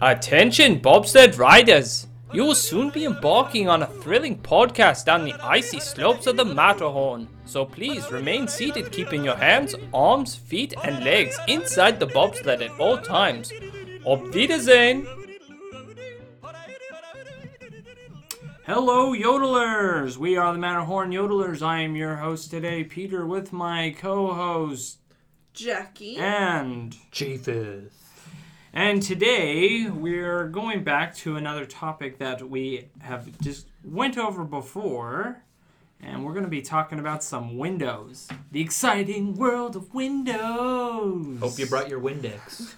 Attention, bobsled riders! You will soon be embarking on a thrilling podcast down the icy slopes of the Matterhorn. So please remain seated, keeping your hands, arms, feet, and legs inside the bobsled at all times. Auf Wiedersehen! Hello, yodelers! We are the Matterhorn Yodelers. I am your host today, Peter, with my co host, Jackie. and. Japheth. And today we're going back to another topic that we have just went over before, and we're going to be talking about some windows. The exciting world of windows. Hope you brought your Windex.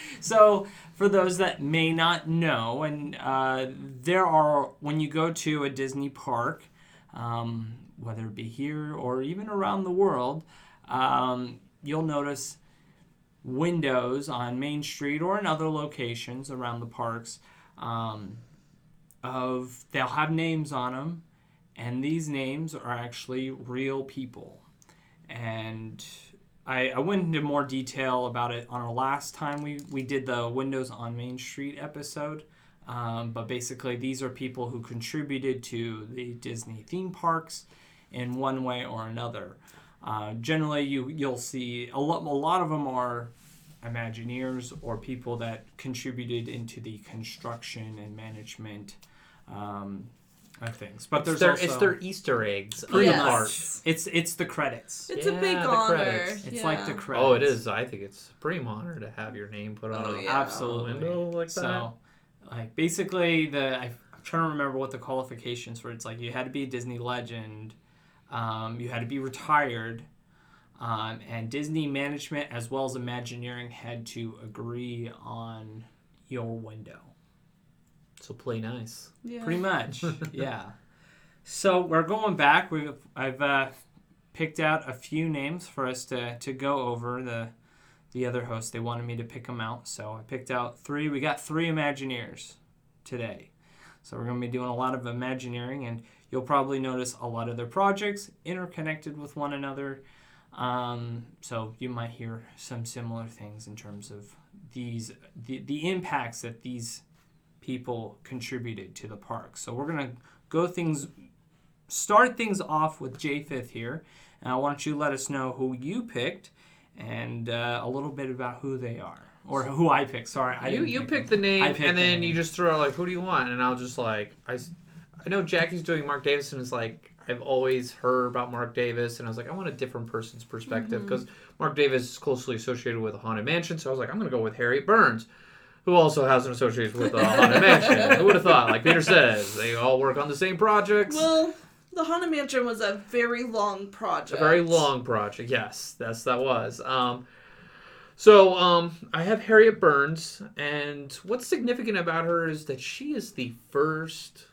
so, for those that may not know, and uh, there are when you go to a Disney park, um, whether it be here or even around the world, um, you'll notice windows on Main Street or in other locations around the parks. Um, of they'll have names on them, and these names are actually real people. And I, I went into more detail about it on our last time we, we did the Windows on Main Street episode. Um, but basically, these are people who contributed to the Disney theme parks in one way or another. Uh, generally, you you'll see a lot. A lot of them are Imagineers or people that contributed into the construction and management um, of things. But there's It's their, also it's their Easter eggs. Pretty of the Yes. park. it's it's the credits. It's a big honor. credits. It's yeah. like the credits. Oh, it is. I think it's a pretty honor to have your name put on Oh, a yeah. Absolutely. window like that. So, like basically, the I, I'm trying to remember what the qualifications were. It's like you had to be a Disney legend, um, you had to be retired, um, and Disney management as well as Imagineering had to agree on your window. So play nice. Yeah. Pretty much, yeah. So we're going back. We've I've uh, picked out a few names for us to, to go over. The the other hosts they wanted me to pick them out, so I picked out three. We got three Imagineers today, so we're going to be doing a lot of Imagineering, and you'll probably notice a lot of their projects interconnected with one another. Um, so you might hear some similar things in terms of these the, the impacts that these people contributed to the park. So we're gonna go things, start things off with Japheth here. And I want you to let us know who you picked and uh, a little bit about who they are or who I picked. Sorry, I you you pick the name and the then name. you just throw like who do you want and I'll just like I, I know Jackie's doing Marc Davis and it's like I've always heard about Marc Davis and I was like I want a different person's perspective because Marc Davis is closely associated with a haunted mansion so I was like I'm gonna go with Harriet Burns who also has an association with a haunted mansion who would have thought like Peter says they all work on the same projects Well, the Haunted Mansion was a very long project. a very long project. Yes, that's that was. Um, so um, I have Harriet Burns, and what's significant about her is that she is the first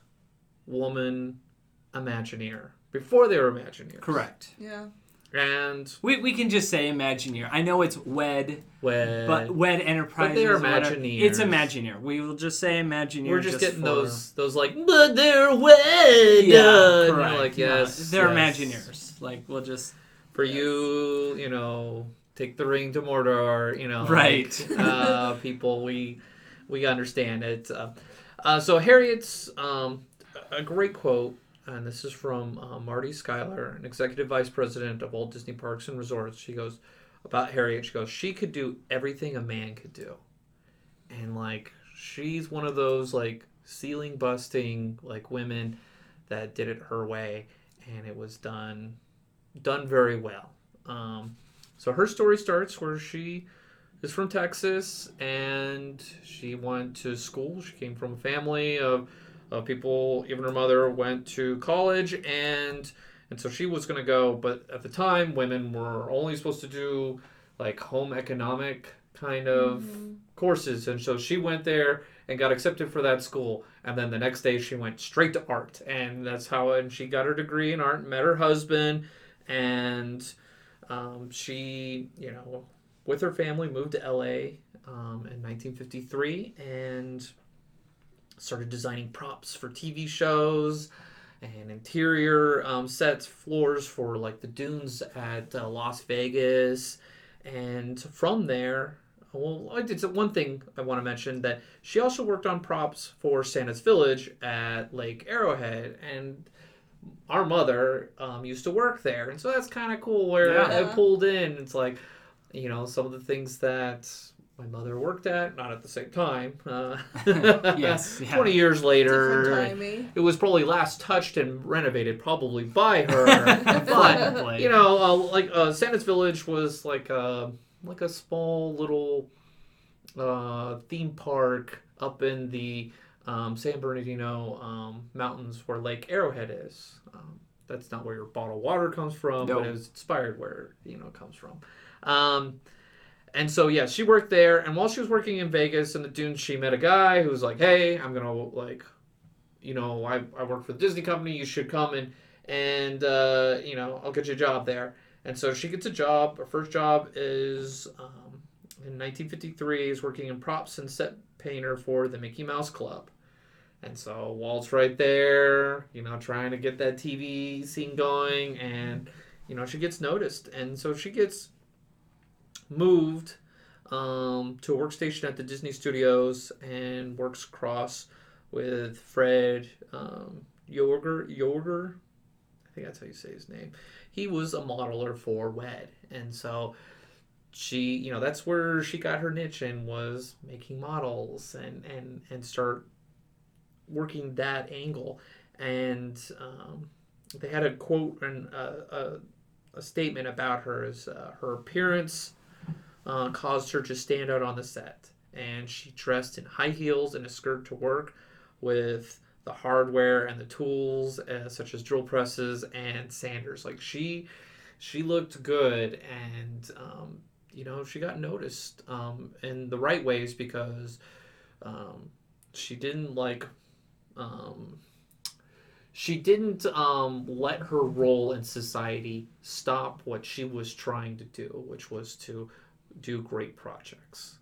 woman Imagineer before they were Imagineers. Correct. Yeah. And We, we can just say Imagineer. I know it's WED, Wed, but WED Enterprises. they're or. Imagineers. It's Imagineer. We will just say Imagineer. we're just, getting for- those those like, but they're wed. Yeah, and correct. like Yeah, yes, they're yes. Imagineers. Like we'll just for you, you know, take the ring to Mordor, you know, Right. like, uh, people, we we understand it. Uh, uh, so Harriet's um, a great quote, and this is from uh, Marty Sklar, an executive vice president of Walt Disney Parks and Resorts. She goes about Harriet. She goes, she could do everything a man could do, and like she's one of those like ceiling busting like women that did it her way, and it was done done very well. Um, so her story starts where she is from Texas and she went to school. She came from a family of, of people. Even her mother went to college, and and so she was going to go. But at the time, women were only supposed to do like home economic kind of courses, and so she went there and got accepted for that school. And then the next day, she went straight to art, and that's how. And she got her degree in art, met her husband, and um, she, you know, with her family moved to LA um, in 1953 and started designing props for TV shows and interior um, sets, floors for like the dunes at uh, Las Vegas. And from there, well, I did one thing I want to mention that she also worked on props for Santa's Village at Lake Arrowhead, and our mother um, used to work there, and so that's kind of cool. Where Yeah. I pulled in, it's like, you know, some of the things that my mother worked at, not at the same time. Uh, Yes, yeah. twenty years later. It was probably last touched and renovated, probably by her. but you know, uh, like uh, Santa's Village was like a like a small little uh, theme park up in the um, San Bernardino um, mountains where Lake Arrowhead is. Um, that's not where your bottled water comes from, No. but it was inspired where you know it comes from. And so yeah, she worked there, and while she was working in Vegas in the dunes, she met a guy who was like, "Hey, I'm gonna like, you know, I, I work for the Disney company. You should come and and uh, you know, I'll get you a job there." And so she gets a job. Her first job is um, in 1953. Is working in props and set painter for the Mickey Mouse Club. And so Walt's right there, you know, trying to get that TV scene going, and you know she gets noticed, and so she gets moved um, to a workstation at the Disney Studios and works cross with Fred um, I think that's how you say his name. He was a modeler for WED, and so she, you know, that's where she got her niche and was making models and and and start working that angle. And um, they had a quote and a, a, a statement about her as uh, her appearance uh, caused her to stand out on the set. And she dressed in high heels and a skirt to work with the hardware and the tools, uh, such as drill presses and sanders. Like she, she looked good, and um, you know she got noticed um, in the right ways because um, she didn't like. Um, she didn't um, let her role in society stop what she was trying to do, which was to do great projects.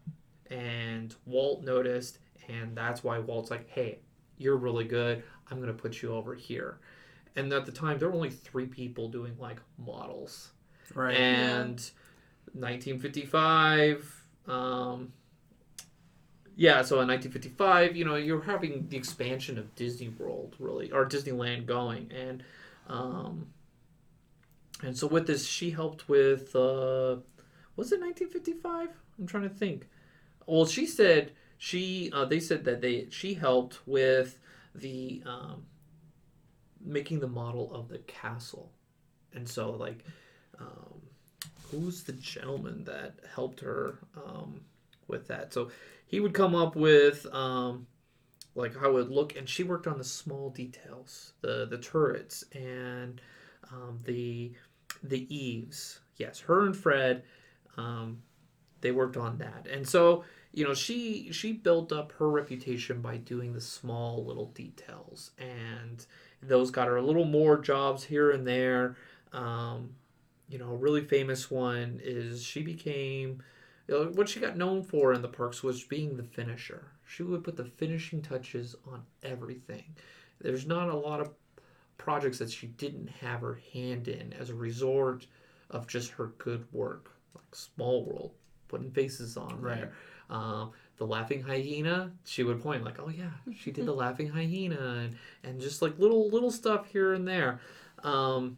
And Walt noticed, and that's why Walt's like, hey, you're really good. I'm going to put you over here. And at the time, there were only three people doing like models. Right. And 1955, um, yeah, so in 1955, you know, you're having the expansion of Disney World, really, or Disneyland going. And, um, and so with this, she helped with, uh, was it 1955? I'm trying to think. Well, she said she, uh, they said that they, she helped with the, um, making the model of the castle. And so, like, um, who's the gentleman that helped her um, with that? So he would come up with um, like how it would look, and she worked on the small details, the the turrets and um, the the eaves. Yes, her and Fred, um, they worked on that, and so you know she she built up her reputation by doing the small little details, and those got her a little more jobs here and there. Um, you know, a really famous one is she became you know, what she got known for in the parks was being the finisher. She would put the finishing touches on everything. There's not a lot of projects that she didn't have her hand in as a result of just her good work, like Small World, putting faces on Right. there. Um, the Laughing Hyena, she would point like, "Oh yeah, she did the Laughing Hyena," and, and just like little little stuff here and there. Um,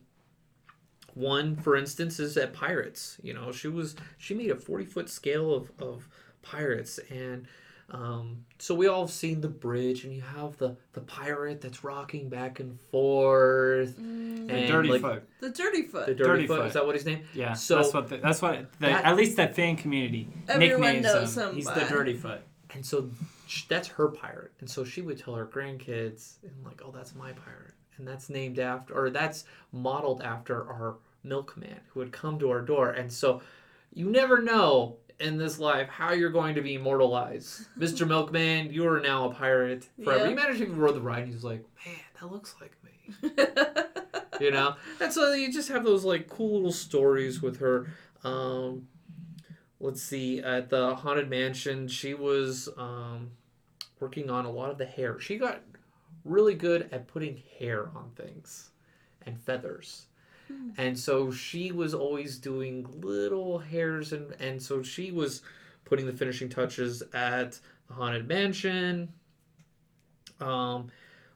one, for instance, is at Pirates. You know, she was she made a forty foot scale of, of pirates, and um, so we all have seen the bridge, and you have the the pirate that's rocking back and forth. the and, dirty like, foot. The Dirty The Foot. dirty, Dirty foot. Foot. Is that what his name? Yeah. So- that's what. The, that's what. The, That- at least that fan community Everyone nicknames knows him. him He's the dirty foot. And so sh- that's her pirate. And so she would tell her grandkids, and like, oh, that's my pirate. And that's named after, or that's modeled after our milkman who would come to our door. And so you never know in this life how you're going to be immortalized. Mr. Milkman, you are now a pirate forever. Yeah. You imagine if you rode the ride and he was like, man, that looks like me. you know and so you just have those like cool little stories with her um let's see at the haunted mansion she was um working on a lot of the hair she got really good at putting hair on things and feathers and so she was always doing little hairs and and so she was putting the finishing touches at the Haunted Mansion. Um,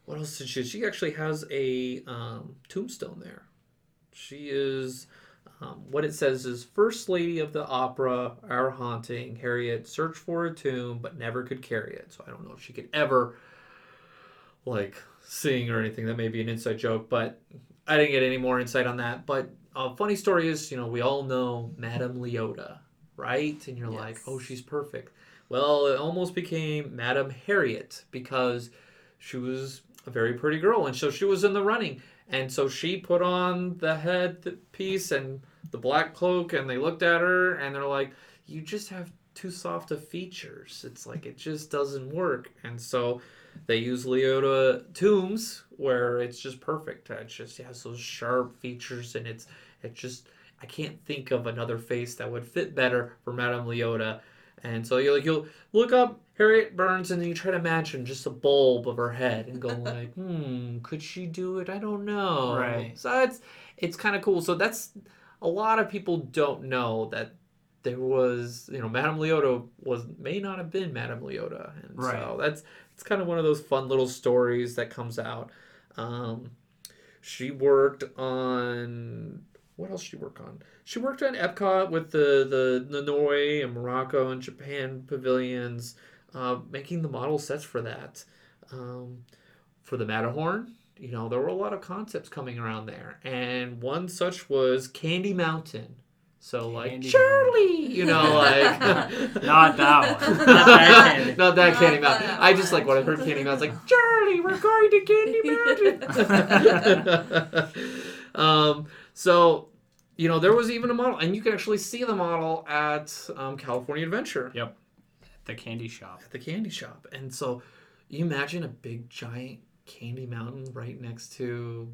what else did she? She actually has a um, tombstone there. She is. Um, what it says is First Lady of the Opera, our haunting. Harriet searched for a tomb but never could carry it. So I don't know if she could ever like sing or anything. That may be an inside joke, but I didn't get any more insight on that. But a funny story is, you know, we all know Madame Leota, right? And you're like, oh, she's perfect. Well, it almost became Madame Harriet because she was a very pretty girl, and so she was in the running. And so she put on the head piece and the black cloak, and they looked at her, and they're like, "You just have too soft of features. It's like it just doesn't work." And so they use Leota Toombs where it's just perfect. It just has those sharp features, and it's it just I can't think of another face that would fit better for Madame Leota. And so you like you'll look up Harriet Burns and then you try to imagine just a bulb of her head and go like, hmm, could she do it? I don't know. Right. So that's it's kind of cool. So that's a lot of people don't know that there was you know Madame Leota was may not have been Madame Leota, and so that's it's kind of one of those fun little stories that comes out. Um, she worked on what else she work on? She worked on Epcot with the the, the Norway and Morocco and Japan pavilions, uh, making the model sets for that. Um, for the Matterhorn, you know, there were a lot of concepts coming around there, and one such was Candy Mountain. So like Candy Charlie, you know, like Not that one. Not that candy. not that Not Candy that Mountain. I just like when I heard Candy Mountain, I was like, Charlie, we're going to Candy Mountain. um, so, you know, there was even a model, and you can actually see the model at um, California Adventure Yep, at the candy shop. at the candy shop. And so, you imagine a big giant candy mountain right next to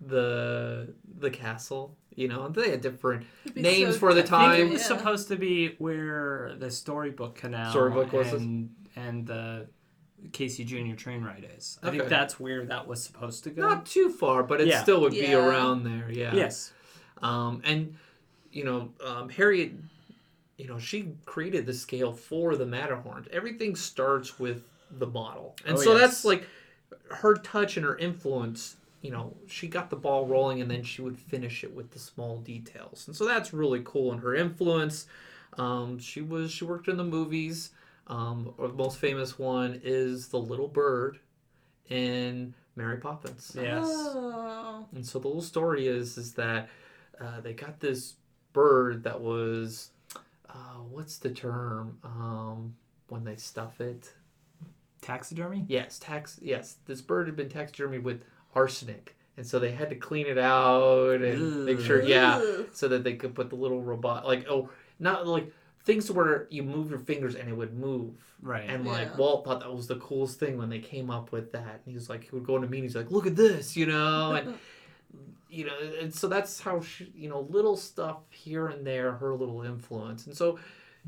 the the castle. You know, they had different It'd names so for the cute. I think time. it was Yeah. supposed to be where the storybook canal Storybook was and, and the Casey Junior train ride is. I Okay. think that's where that was supposed to go. not too far, but it Yeah. still would be around there. Yeah. yes. Um, and you know, um, Harriet, you know, she created the scale for the Matterhorn. Everything starts with the model, and Oh, so yes. that's like her touch and her influence. You know, she got the ball rolling, and then she would finish it with the small details, and so that's really cool. And her influence, um, she was she worked in the movies. Um, or the most famous one is the little bird in Mary Poppins. Yes. Oh. And so the little story is is that uh, they got this bird that was uh, what's the term um, when they stuff it? Taxidermy? Yes, tax. Yes, this bird had been taxidermied with arsenic, and so they had to clean it out and make sure. Yeah, so that they could put the little robot like oh not like things where you move your fingers and it would move. Right. And like Yeah. Walt thought that was the coolest thing when they came up with that. And he was like, he would go into meetings like, look at this, you know, and you know, and so that's how she, you know, little stuff here and there, her little influence. And so,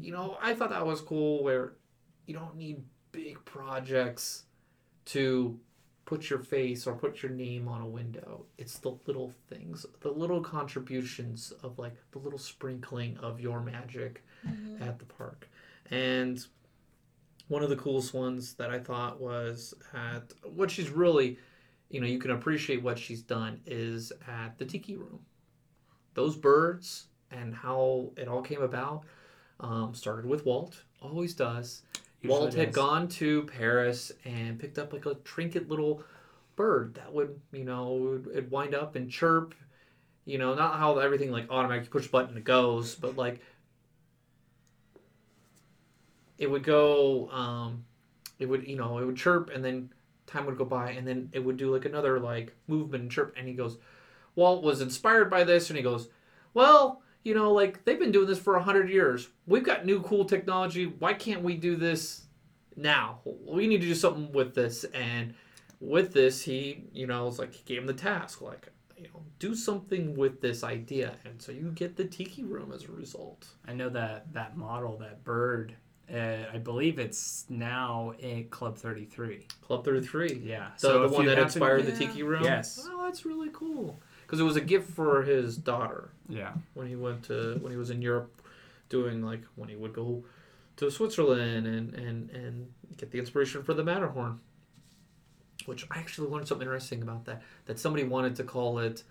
you know, I thought that was cool where you don't need big projects to put your face or put your name on a window. It's the little things, the little contributions of like the little sprinkling of your magic Mhm. at the park. And one of the coolest ones that I thought was at what she's really, you know, you can appreciate what she's done is at the Tiki Room. Those birds and how it all came about um, started with Walt, always does. Walt had gone to Paris and picked up like a trinket little bird that would, you know, it'd wind up and chirp. You know, not how everything like automatically push button it goes, but like it would go, um, it would, you know, it would chirp and then time would go by and then it would do like another like movement and chirp. And he goes, Walt was inspired by this and he goes, well, you know, like they've been doing this for a hundred years. We've got new cool technology. Why can't we do this now? We need to do something with this. And with this, he, you know, it's like he gave him the task, like, you know, do something with this idea. And so you get the tiki room as a result. I know that that model, that bird, uh, I believe it's now in Club 33. Club 33. Yeah. The, the one that inspired the Yeah. tiki room? Yes. Oh, that's really cool. Because it was a gift for his daughter Yeah. when he went to, when he was in Europe doing like, when he would go to Switzerland and and and get the inspiration for the Matterhorn. Which I actually learned something interesting about that. That somebody wanted to call it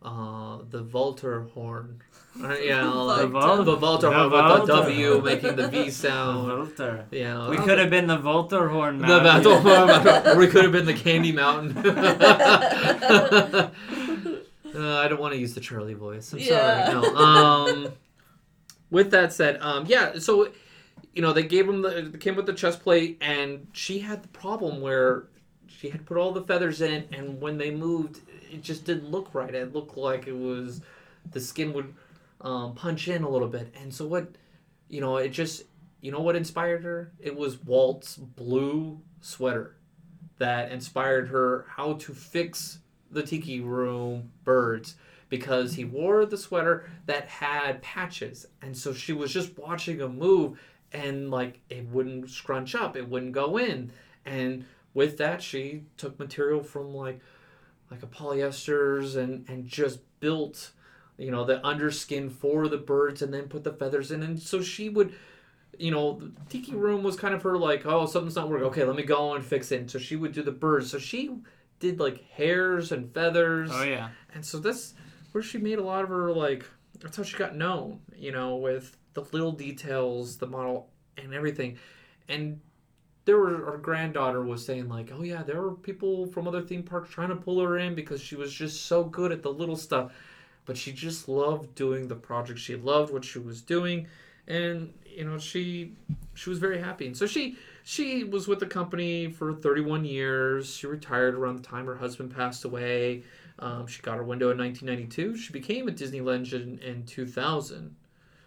uh, the Walter horn. Right, yeah, like, The Vol- the Walter the horn with the W making the V sound. Volter. Yeah, We could have been the Volter horn. the Mountain. Mountain, or we could have been the Candy Mountain. Uh, I don't want to use the Charlie voice. I'm Yeah. sorry. No. Um, with that said, um, yeah. So, you know, they gave him the came with the chest plate, and she had the problem where she had put all the feathers in, and when they moved, it just didn't look right. It looked like it was the skin would um, punch in a little bit, and so what, you know, it just you know what inspired her? It was Walt's blue sweater that inspired her how to fix the tiki room birds because he wore the sweater that had patches. And so she was just watching him move and like it wouldn't scrunch up. It wouldn't go in. And with that she took material from like like a polyesters and and just built you know the underskin for the birds and then put the feathers in. And so she would you know the tiki room was kind of her like oh something's not working. Okay let me go and fix it. And so she would do the birds. So she did like hairs and feathers Oh yeah. and so that's where she made a lot of her like that's how she got known, you know, with the little details, the model and everything. And there were her granddaughter was saying like, "Oh yeah, there were people from other theme parks trying to pull her in because she was just so good at the little stuff." But she just loved doing the project. She loved what she was doing and you know, she she was very happy. And so she she was with the company for 31 years. She retired around the time her husband passed away. Um, she got her window in 1992. She became a Disney legend in 2000.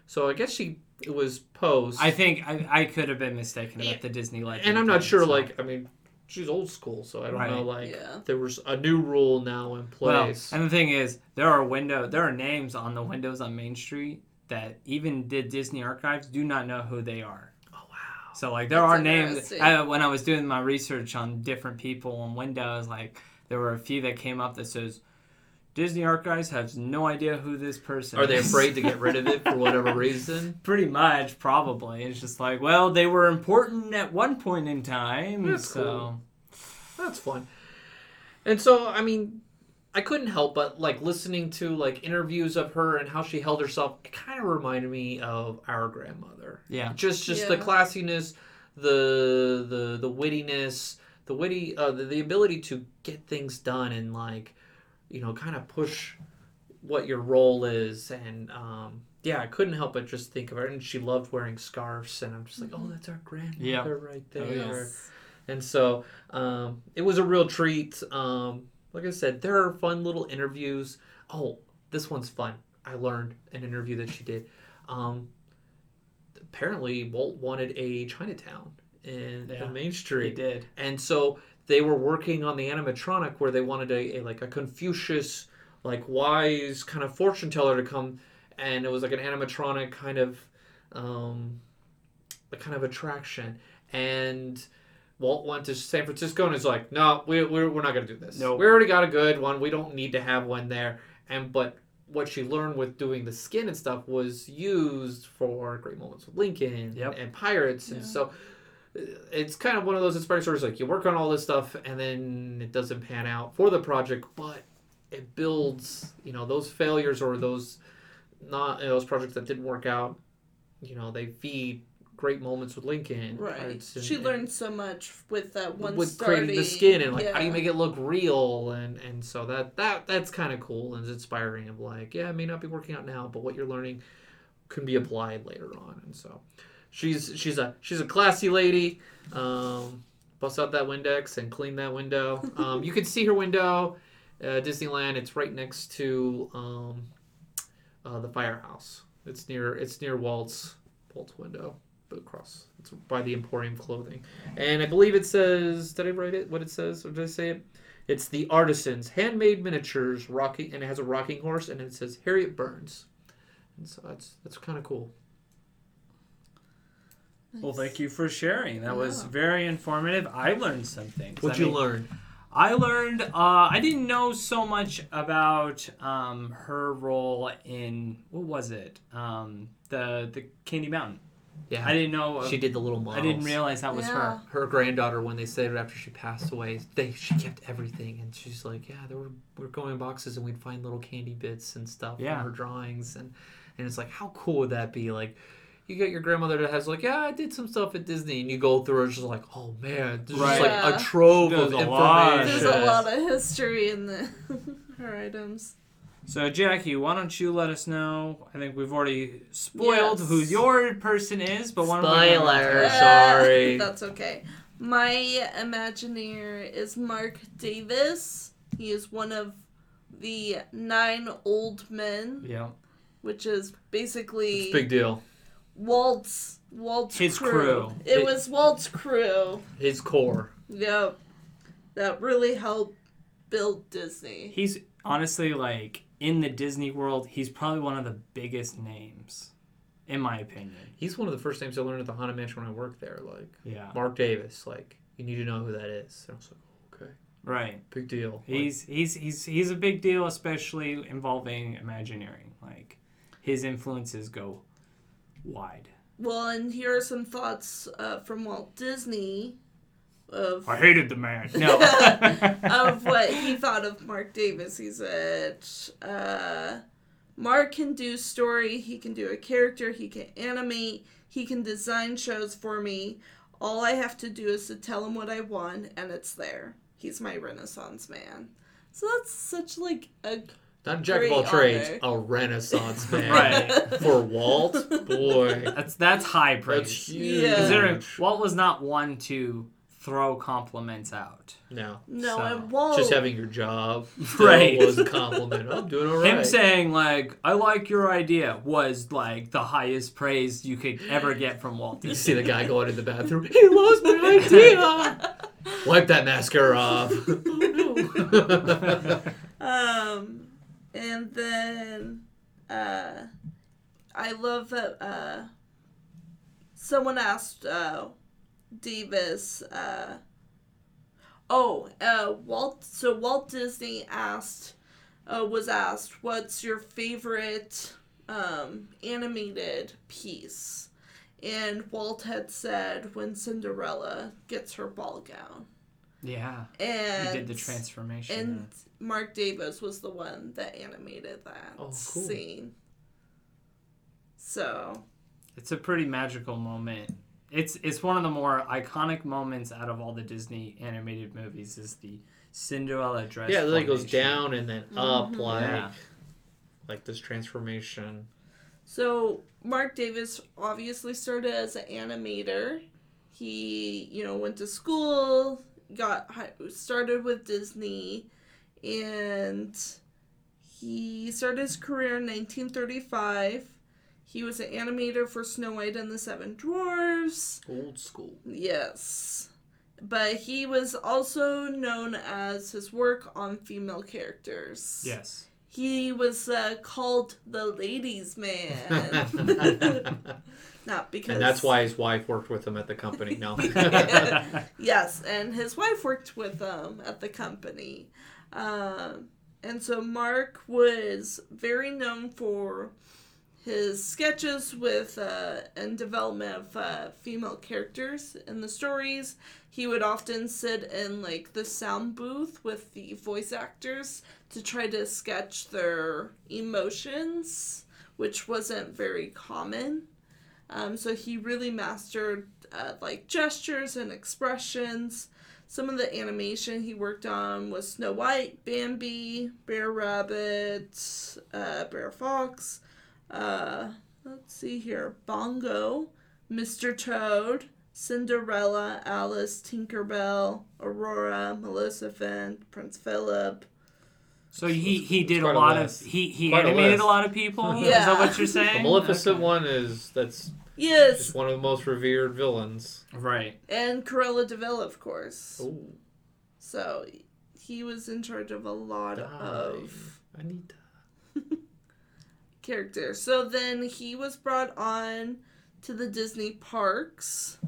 So I guess she it was post. I think I, I could have been mistaken about the Disney legend. and I'm not thing, sure. so- Like I mean, she's old school, so I don't Right. know. Like Yeah. there was a new rule now in Well, place. and the thing is, there are window, there are names on the windows on Main Street that even the Disney archives do not know who they are. Wow. So like there That's are names. I, when I was doing my research on different people on Windows, like there were a few that came up that says Disney archives has no idea who this person. Are they is." afraid to get rid of it for whatever reason? Pretty much, probably. It's just like, well, they were important at one point in time, That's so cool. That's fun. And so, I mean, I couldn't help but like listening to like interviews of her and how she held herself. It kind of reminded me of our grandmother. yeah. Just, just the classiness, the the the wittiness, the witty, uh, the, the ability to get things done and like, you know, kind of push what your role is and um yeah i couldn't help but just think of her and she loved wearing scarves and i'm just like oh that's our grandmother Yeah. right there Oh. Yes. and so um, it was a real treat. Um, like I said, there are fun little interviews. Oh, this one's fun. I learned an interview that she did. Um, apparently, Walt wanted a Chinatown in, Yeah, in Main Street, did. and so they were working on the animatronic where they wanted a, a like a Confucius, like wise kind of fortune teller to come, and it was like an animatronic kind of, um, a kind of attraction, and. Walt went to San Francisco and is like, no, we, we're, we're not going to do this. Nope. We already got a good one. We don't need to have one there. And but what she learned with doing the skin and stuff was used for Great Moments with Lincoln Yep. and Pirates. And so uh, it's kind of one of those inspiring stories like you work on all this stuff and then it doesn't pan out for the project, but it builds, you know, those failures or those not those projects that didn't work out, you know, they feed great moments with Lincoln. Right. And- she learned so much with that one with starting. creating the skin and like how do you make it look real? And and so that that that's kind of cool and it's inspiring of like yeah it may not be working out now but what you're learning can be applied later on. And so she's she's a she's a classy lady. Um bust out that windex and clean that window. Um you can see her window uh, disneyland. It's right next to um uh, the firehouse. It's near it's near walt's walt's window but across it's by the emporium clothing and I believe it says, did I write it? What it says? Or did I say it? It's the artisans, handmade miniatures, rocking, and it has a rocking horse, and it says Harriet Burns. And so that's that's kind of cool. Well, thank you for sharing. That was very informative. I learned something. What'd I you mean, learn? I learned. Uh, I didn't know so much about um, her role in what was it? Um, the the Candy Mountain. Yeah, I didn't know. she did the little models. I didn't realize that was Yeah. her. her granddaughter when they said it after she passed away they she kept everything and she's like yeah there were we are going in boxes and we'd find little candy bits and stuff Yeah. from her drawings and and it's like how cool would that be like you got your grandmother that has like yeah I did some stuff at Disney and you go through it, it's just like oh man there's Right. just like Yeah. a trove of There's a lot. information There's a lot of history in the her items. So Jackie, why don't you let us know? I think we've already spoiled Yes. who your person is, but why don't we Spoiler. Sorry. That's okay. My Imagineer is Marc Davis. He is one of the nine old men, Yeah. which is basically it's a big deal Walt's Walt's His crew. crew. It It- was Walt's crew. his core Yep. That really helped build Disney. He's honestly like in the Disney world, he's probably one of the biggest names, in my opinion. he's one of the first names I learned at the Haunted Mansion when I worked there like Yeah. Marc Davis like you need to know who that is and I was like okay Right. big deal Like, He's he's he's he's a big deal, especially involving Imagineering. Like his influences go wide. Well, and here are some thoughts uh, from Walt Disney of I hated the man. No. of what he thought of Marc Davis. He said, uh, Marc can do story, he can do a character, he can animate, he can design shows for me. All I have to do is to tell him what I want, and it's there. He's my Renaissance man. So that's such like a Not a jack of all trades, a renaissance man. Right. For Walt, boy. that's that's high praise. That's huge. Yeah. Considering Walt was not one to throw compliments out. No. no, So, won't. Just having your job Right. was a compliment. I'm doing all right. Him saying like "I like your idea" was like the highest praise you could ever get from Walt you see the guy going in the bathroom. He loves my idea. Wipe that mascara off. oh, no. Um, and then uh, I love that uh, someone asked uh, Davis. Uh, oh, uh, Walt. So Walt Disney asked, uh, was asked, "What's your favorite um, animated piece?" And Walt had said, "When Cinderella gets her ball gown." Yeah, And he did the transformation. and Marc Davis was the one that animated that Oh, cool. scene. So It's a pretty magical moment. It's it's one of the more iconic moments out of all the Disney animated movies. Is the Cinderella dress? Yeah, then it goes down and then up Mhm. like Yeah. like this transformation. so Marc Davis obviously started as an animator. He, you know, went to school, got started with Disney and he started his career in 1935. He was an animator for Snow White and the Seven Dwarfs. Old school. Yes. But he was also known as his work on female characters. Yes. He was uh, called the ladies' man. Not because. And that's why his wife worked with him at the company. No. Yes, and his wife worked with him at the company. Um, and so Marc was very known for his sketches with uh, and development of uh, female characters in the stories. He would often sit in like the sound booth with the voice actors to try to sketch their emotions, which wasn't very common. Um, so he really mastered uh, like gestures and expressions. Some of the animation he worked on was Snow White, Bambi, Br'er Rabbit, uh, Br'er Fox. Uh, let's see here, Bongo, Mr. Toad, Cinderella, Alice, Tinkerbell, Aurora, Melissa, Maleficent, Prince Philip. So he he did a quite a lot of he he Quite a animated a list. lot of people. Is Yeah. that what you're saying? The Maleficent Okay. one is that's Yes, just one of the most revered villains. Right. and Cruella de Vil, of course. Oh, So he was in charge of a lot of I need to. Characters. So then he was brought on to the Disney parks.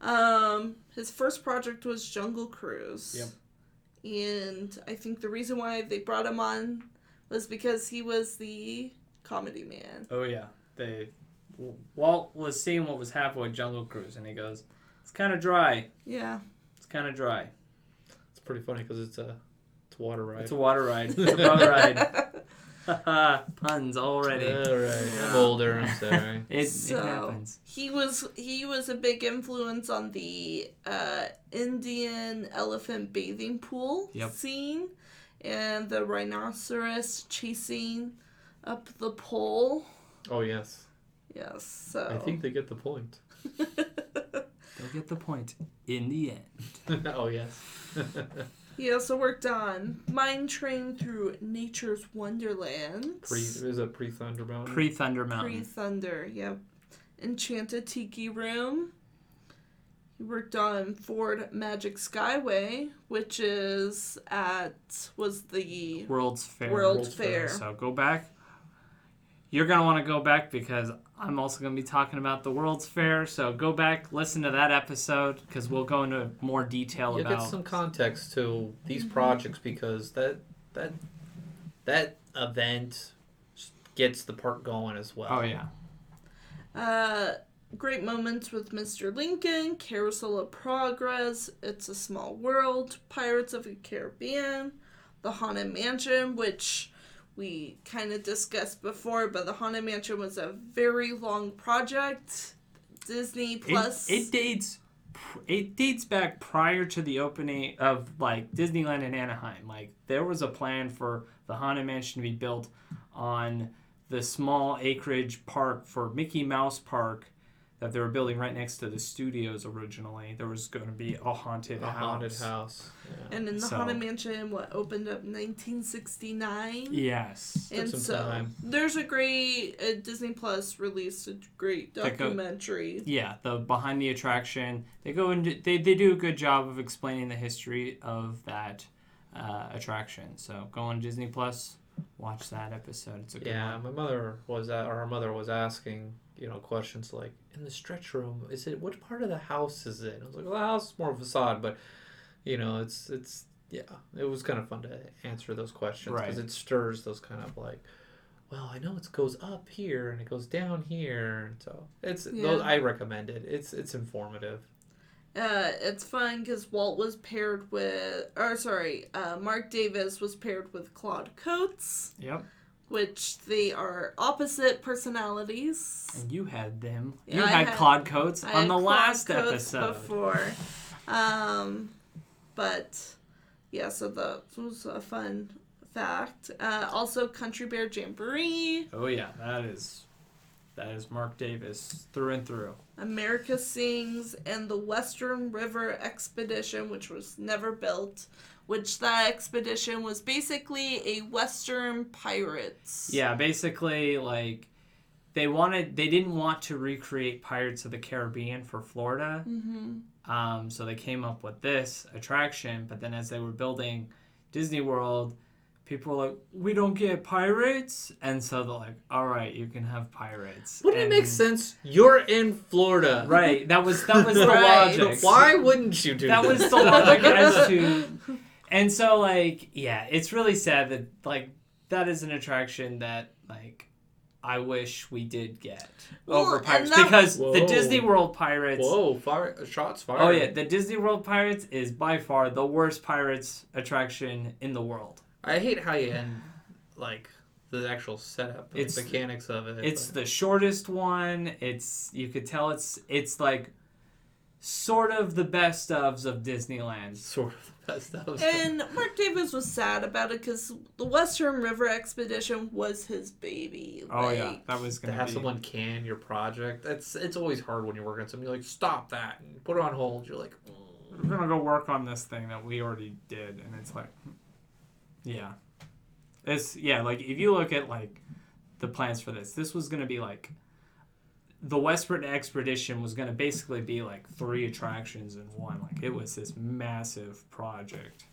Um, his first project was Jungle Cruise. Yep. And I think the reason why they brought him on was because he was the comedy man. Oh yeah. They Walt was seeing what was happening with Jungle Cruise, and he goes, "It's kind of dry. Yeah. It's kind of dry. It's pretty funny because it's a it's a water ride. It's a water ride. It's a boat ride. Haha, Puns already. All right. I'm older. I'm sorry. It, it so happens. he was he was a big influence on the uh, Indian elephant bathing pool Yep. scene and the rhinoceros chasing up the pole. Oh yes. Yes, so I think they get the point. They'll get the point in the end. oh yes. He also worked on Mine Train through Nature's Wonderland. pre is it pre Thunder Mountain? Pre Thunder Mountain. Pre Thunder, yep. Enchanted Tiki Room. He worked on Ford Magic Skyway, which is at was the World's Fair. World World's Fair. So go back. You're gonna want to go back because I'm also gonna be talking about the World's Fair. So go back, listen to that episode because we'll go into more detail you about. get some context to these projects because that that that event gets the park going as well. Oh yeah. Uh, great moments with Mr. Lincoln, Carousel of Progress, It's a Small World, Pirates of the Caribbean, The Haunted Mansion, which we kind of discussed before, but The Haunted Mansion was a very long project. Disney Plus. It, dates. It dates back prior to the opening of like Disneyland in Anaheim. Like there was a plan for the Haunted Mansion to be built on the small acreage park for Mickey Mouse Park that they were building right next to the studios originally. There was going to be a haunted A house. haunted house. Yeah. and in the So- Haunted Mansion, what opened up 1969. Yes. And some so time. there's a great uh, Disney Plus released a great That go- documentary. Yeah, the behind the attraction. They go into they, they do a good job of explaining the history of that uh, attraction. So go on Disney Plus, watch that episode. It's a good Yeah, one. my mother was at, or our mother was asking, you know, questions like, in the stretch room, is it which part of the house is it? I was like, well, the house is more facade, but you know, it's it's yeah, it was kind of fun to answer those questions because Right. it stirs those kind of like, well, I know it goes up here and it goes down here, and so it's those, I recommend it. It's it's informative. Uh, it's fun because Walt was paired with, or sorry, uh, Marc Davis was paired with Claude Coats, Yep. Which they are opposite personalities. And you had them. Yeah, you had, had- Claude Coats I on the last episode. before. Um, but yeah, so that was a fun fact. Uh, also, Country Bear Jamboree, Oh yeah, that is that is Marc Davis through and through. America Sings, and the Western River Expedition, which was never built. Which that expedition was basically a Western pirates. Yeah, basically like they wanted they didn't want to recreate Pirates of the Caribbean for Florida. Mm-hmm. Um, so they came up with this attraction, but then as they were building Disney World, people were like, "We don't get pirates," and so they're like, "All right, you can have pirates." Wouldn't and, it make sense? You're in Florida. Right. That was that was the Right. logic. Why wouldn't you do That this? was the logic as to, and so like yeah, it's really sad that like that is an attraction that like. I wish we did get Well, over pirates that- because the Disney World pirates Whoa! Fire! Shots fired. Oh yeah, the Disney World Pirates is by far the worst pirates attraction in the world. I hate how you end like the actual setup, the It's- mechanics of it. It's but- the shortest one. It's you could tell it's it's like sort of the best ofs of Disneyland. sort of the best of. And Marc Davis was sad about it because the Western River Expedition was his baby. Oh yeah, Like, that was to gonna have be. someone can your project, that's it's always hard when you're working on something. You're like, stop that and put it on hold. You're like, mm. We're gonna go work on this thing that we already did, and it's like, yeah, it's yeah. Like if you look at like the plans for this, this was gonna be like. The Western Expedition was going to basically be like three attractions in one. Like it was this massive project.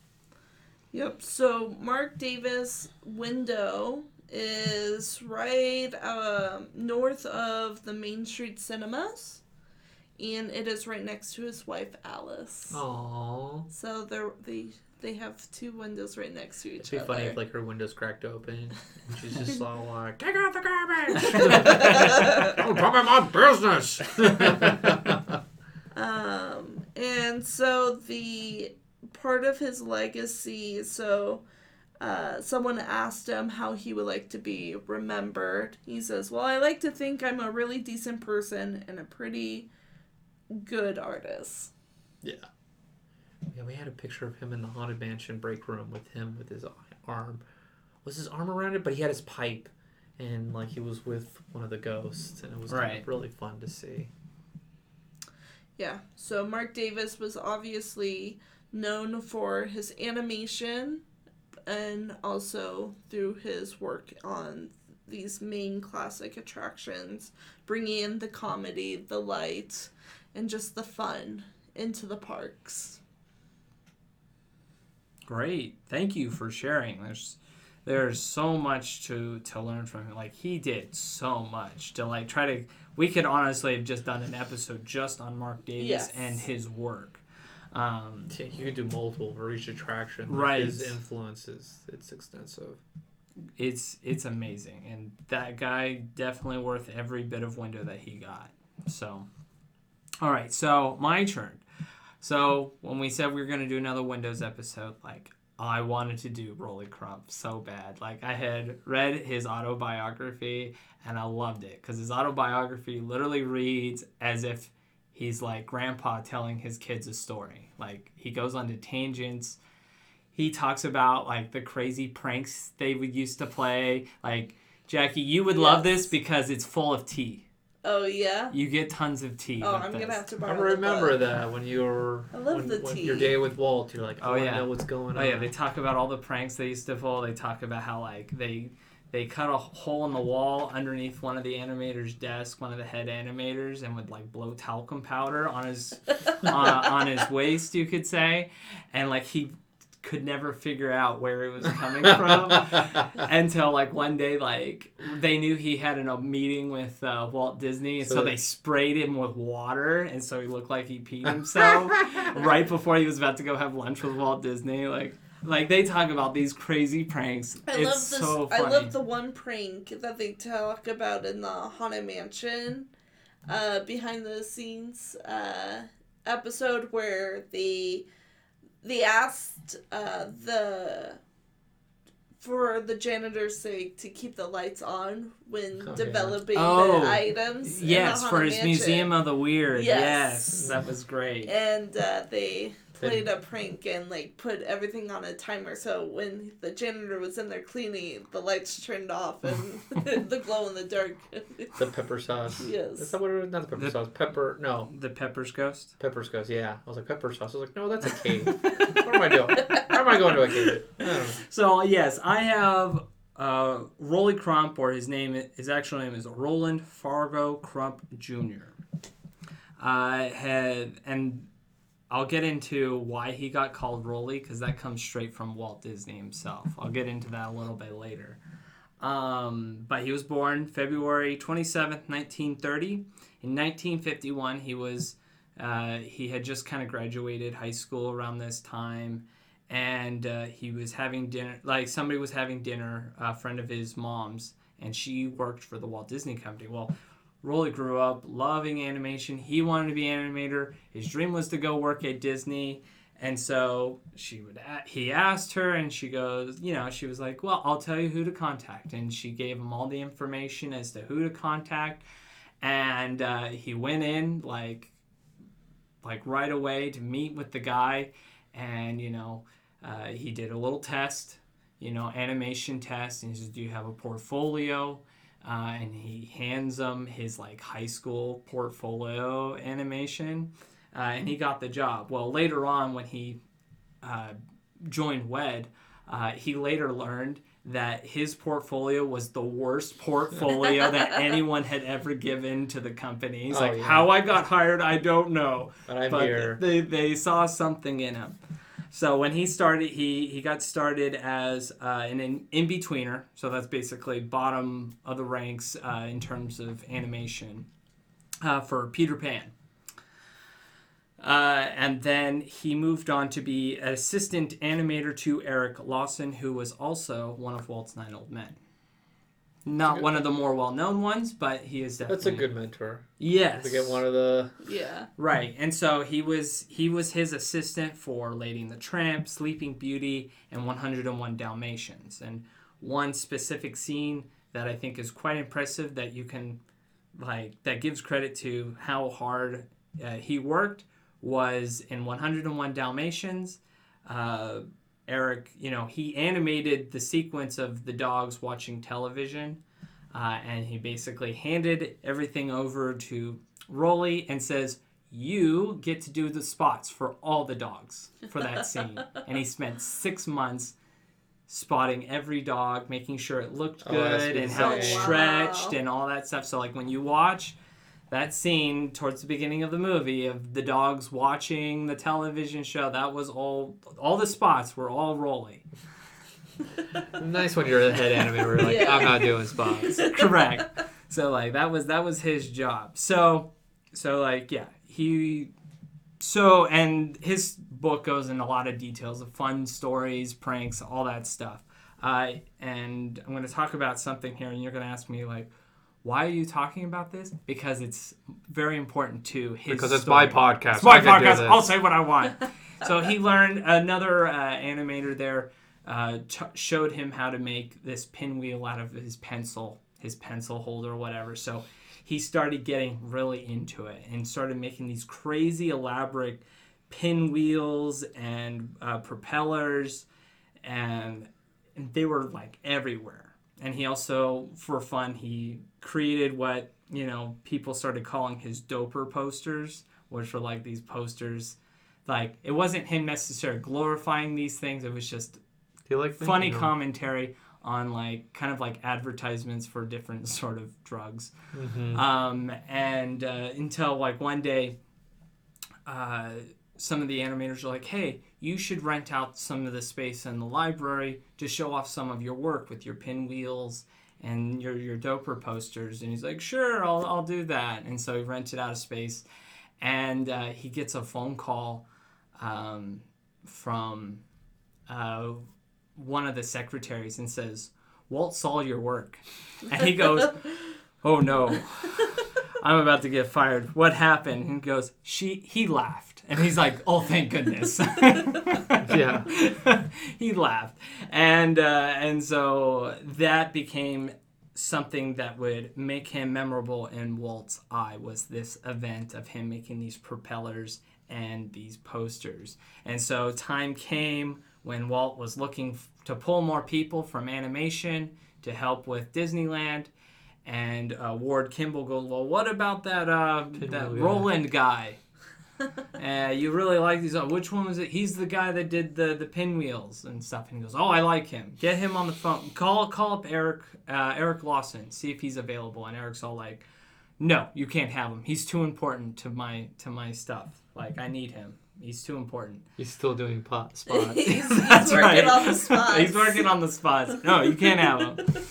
Yep. So Marc Davis window is right um, north of the Main Street Cinemas, and it is right next to his wife Alice. Aww. So they're they they have two windows right next to each other. It'd be other. funny if like her windows cracked open and she's just all like, "Take out the garbage! Don't come in my business!" Um, and so the part of his legacy, so uh, someone asked him how he would like to be remembered. He says, Well, I like to think I'm a really decent person and a pretty good artist. yeah. Yeah, we had a picture of him in the haunted mansion break room with him with his arm. Was his arm around it? But he had his pipe, and like he was with one of the ghosts, and it was kind of really fun to see. Yeah, so Marc Davis was obviously known for his animation and also through his work on these main classic attractions, bringing in the comedy, the light, and just the fun into the parks. Great. Thank you for sharing. There's there's so much to to learn from him. Like he did so much to like try to we could honestly have just done an episode just on Marc Davis Yes. and his work. Um, Yeah, You could do multiple for each attraction. Right. His influences it's extensive. it's it's amazing and that guy definitely worth every bit of window that he got so all right so my turn so when we said we were going to do another windows episode like i wanted to do rolly crump so bad like i had read his autobiography and i loved it because his autobiography literally reads as if he's like grandpa telling his kids a story like he goes on to tangents he talks about like the crazy pranks they would used to play. Like Jackie, you would love this because it's full of tea. Oh, yeah? You get tons of tea. Oh, I'm this. gonna have to I borrow the remember book. that when you were I love when, the when tea. your day with Walt. You're like, Oh, oh, yeah. know what's going Oh on. yeah, they talk about all the pranks they used to pull. They talk about how like they they cut a hole in the wall underneath one of the animators' desk, one of the head animators, and would like blow talcum powder on his on, on his waist, you could say, and like he could never figure out where it was coming from until like one day like they knew he had an, a meeting with uh, Walt Disney and so, So- they sprayed him with water and so he looked like he peed himself right before he was about to go have lunch with Walt Disney like like they talk about these crazy pranks I it's love this. so I love the one prank that they talk about in the Haunted Mansion, uh, behind the scenes uh, episode where they they asked uh, the for the janitor's sake to keep the lights on when Oh, yeah. developing Oh, the items. in the yes for his Mansion. Museum of the Weird yes, Yes. that was great and uh, they played a prank and like put everything on a timer so when the janitor was in there cleaning the lights turned off and the glow in the dark the pepper sauce. Is yes that what it was? Not the pepper The- sauce. Pepper. No, the Pepper's Ghost pepper's ghost Yeah, I was like pepper sauce. I was like, no, that's a cave. what am I doing? How am I going to a cave? I. So yes, I have uh, Rolly Crump, or his name his actual name is Roland Fargo Crump Jr. I had and I'll get into why he got called Rolly because that comes straight from Walt Disney himself. I'll get into that a little bit later. Um, but he was born February 27th, 1930. In 1951, he was uh, he had just kind of graduated high school around this time and uh, he was having dinner like somebody was having dinner a friend of his mom's and she worked for the walt disney company well rolly grew up loving animation. He wanted to be an animator. His dream was to go work at disney. And so she would he asked her and she goes you know she was like well i'll tell you who to contact. And she gave him all the information as to who to contact. And uh, he went in like like right away to meet with the guy. And you know uh, he did a little test you know animation test. And he says do you have a portfolio uh, and he hands him his like high school portfolio animation uh, and he got the job well later on when he uh, joined wed uh, he later learned that his portfolio was the worst portfolio that anyone had ever given to the company. He's Oh, like, yeah. how I got hired, I don't know But I'm but here. they they saw something in him. So when he started, he he got started as uh, an in, betweener. So that's basically bottom of the ranks uh, in terms of animation uh, for Peter Pan. Uh, and then he moved on to be an assistant animator to Eric Larson, who was also one of Walt's Nine Old Men. Not one of the more well-known ones, but he is definitely. That's a good mentor. Yes. To get one of the Yeah. Right, and so he was he was his assistant for Lady and the Tramp, Sleeping Beauty, and 101 Dalmatians. And one specific scene that I think is quite impressive that you can like that gives credit to how hard uh, he worked was in 101 Dalmatians. Uh, Eric, you know, he animated the sequence of the dogs watching television, uh, and he basically handed everything over to Rolly and says, "You get to do the spots for all the dogs for that scene." and he spent six months spotting every dog, making sure it looked Oh, that's good and how it stretched Wow. and all that stuff. So, like when you watch that scene towards the beginning of the movie of the dogs watching the television show, that was all. All the spots were all Rolly. nice when you're the head animator. Like Yeah. I'm not doing spots. correct so like that was that was his job so so like yeah he so and his book goes in a lot of details of fun stories pranks all that stuff uh, and i'm going to talk about something here and you're going to ask me like why are you talking about this because it's very important to his Because it's story. my podcast. It's my I podcast. I'll say what I want. so he learned another uh, animator there uh, ch- showed him how to make this pinwheel out of his pencil, his pencil holder, whatever. So he started getting really into it and started making these crazy elaborate pinwheels and uh, propellers, and, and they were like everywhere. And he also, for fun, he created what you know people started calling his doper posters, which were like these posters. Like it wasn't him necessarily glorifying these things; it was just like funny commentary on like kind of like advertisements for different sort of drugs. Mhm. Um, and uh, until like one day, uh, some of the animators are like, "Hey, you should rent out some of the space in the library to show off some of your work with your pinwheels and your your doper posters." And he's like, "Sure, I'll I'll do that." And so he rented out a space, and uh, he gets a phone call um, from uh, one of the secretaries and says, "Walt saw your work," and he goes, "Oh no." I'm about to get fired. What happened? And he goes, she he laughed. And he's like, oh thank goodness. Yeah. he laughed. And uh, and so that became something that would make him memorable in Walt's eye was this event of him making these propellers and these posters. And so time came when Walt was looking f- to pull more people from animation to help with Disneyland and uh, Ward Kimball goes, "Well, what about that uh, that. Roland guy? uh, you really like these? Uh, which one was it? He's the guy that did the the pinwheels and stuff." And he goes, "Oh, I like him. Get him on the phone. Call call up Eric uh, Eric Larson. See if he's available." And Eric's all like, "No, you can't have him. He's too important to my to my stuff. Like I need him. He's too important." He's still doing pot spots. he's, That's he's working right. on the spots. He's working on the spots. No, you can't have him.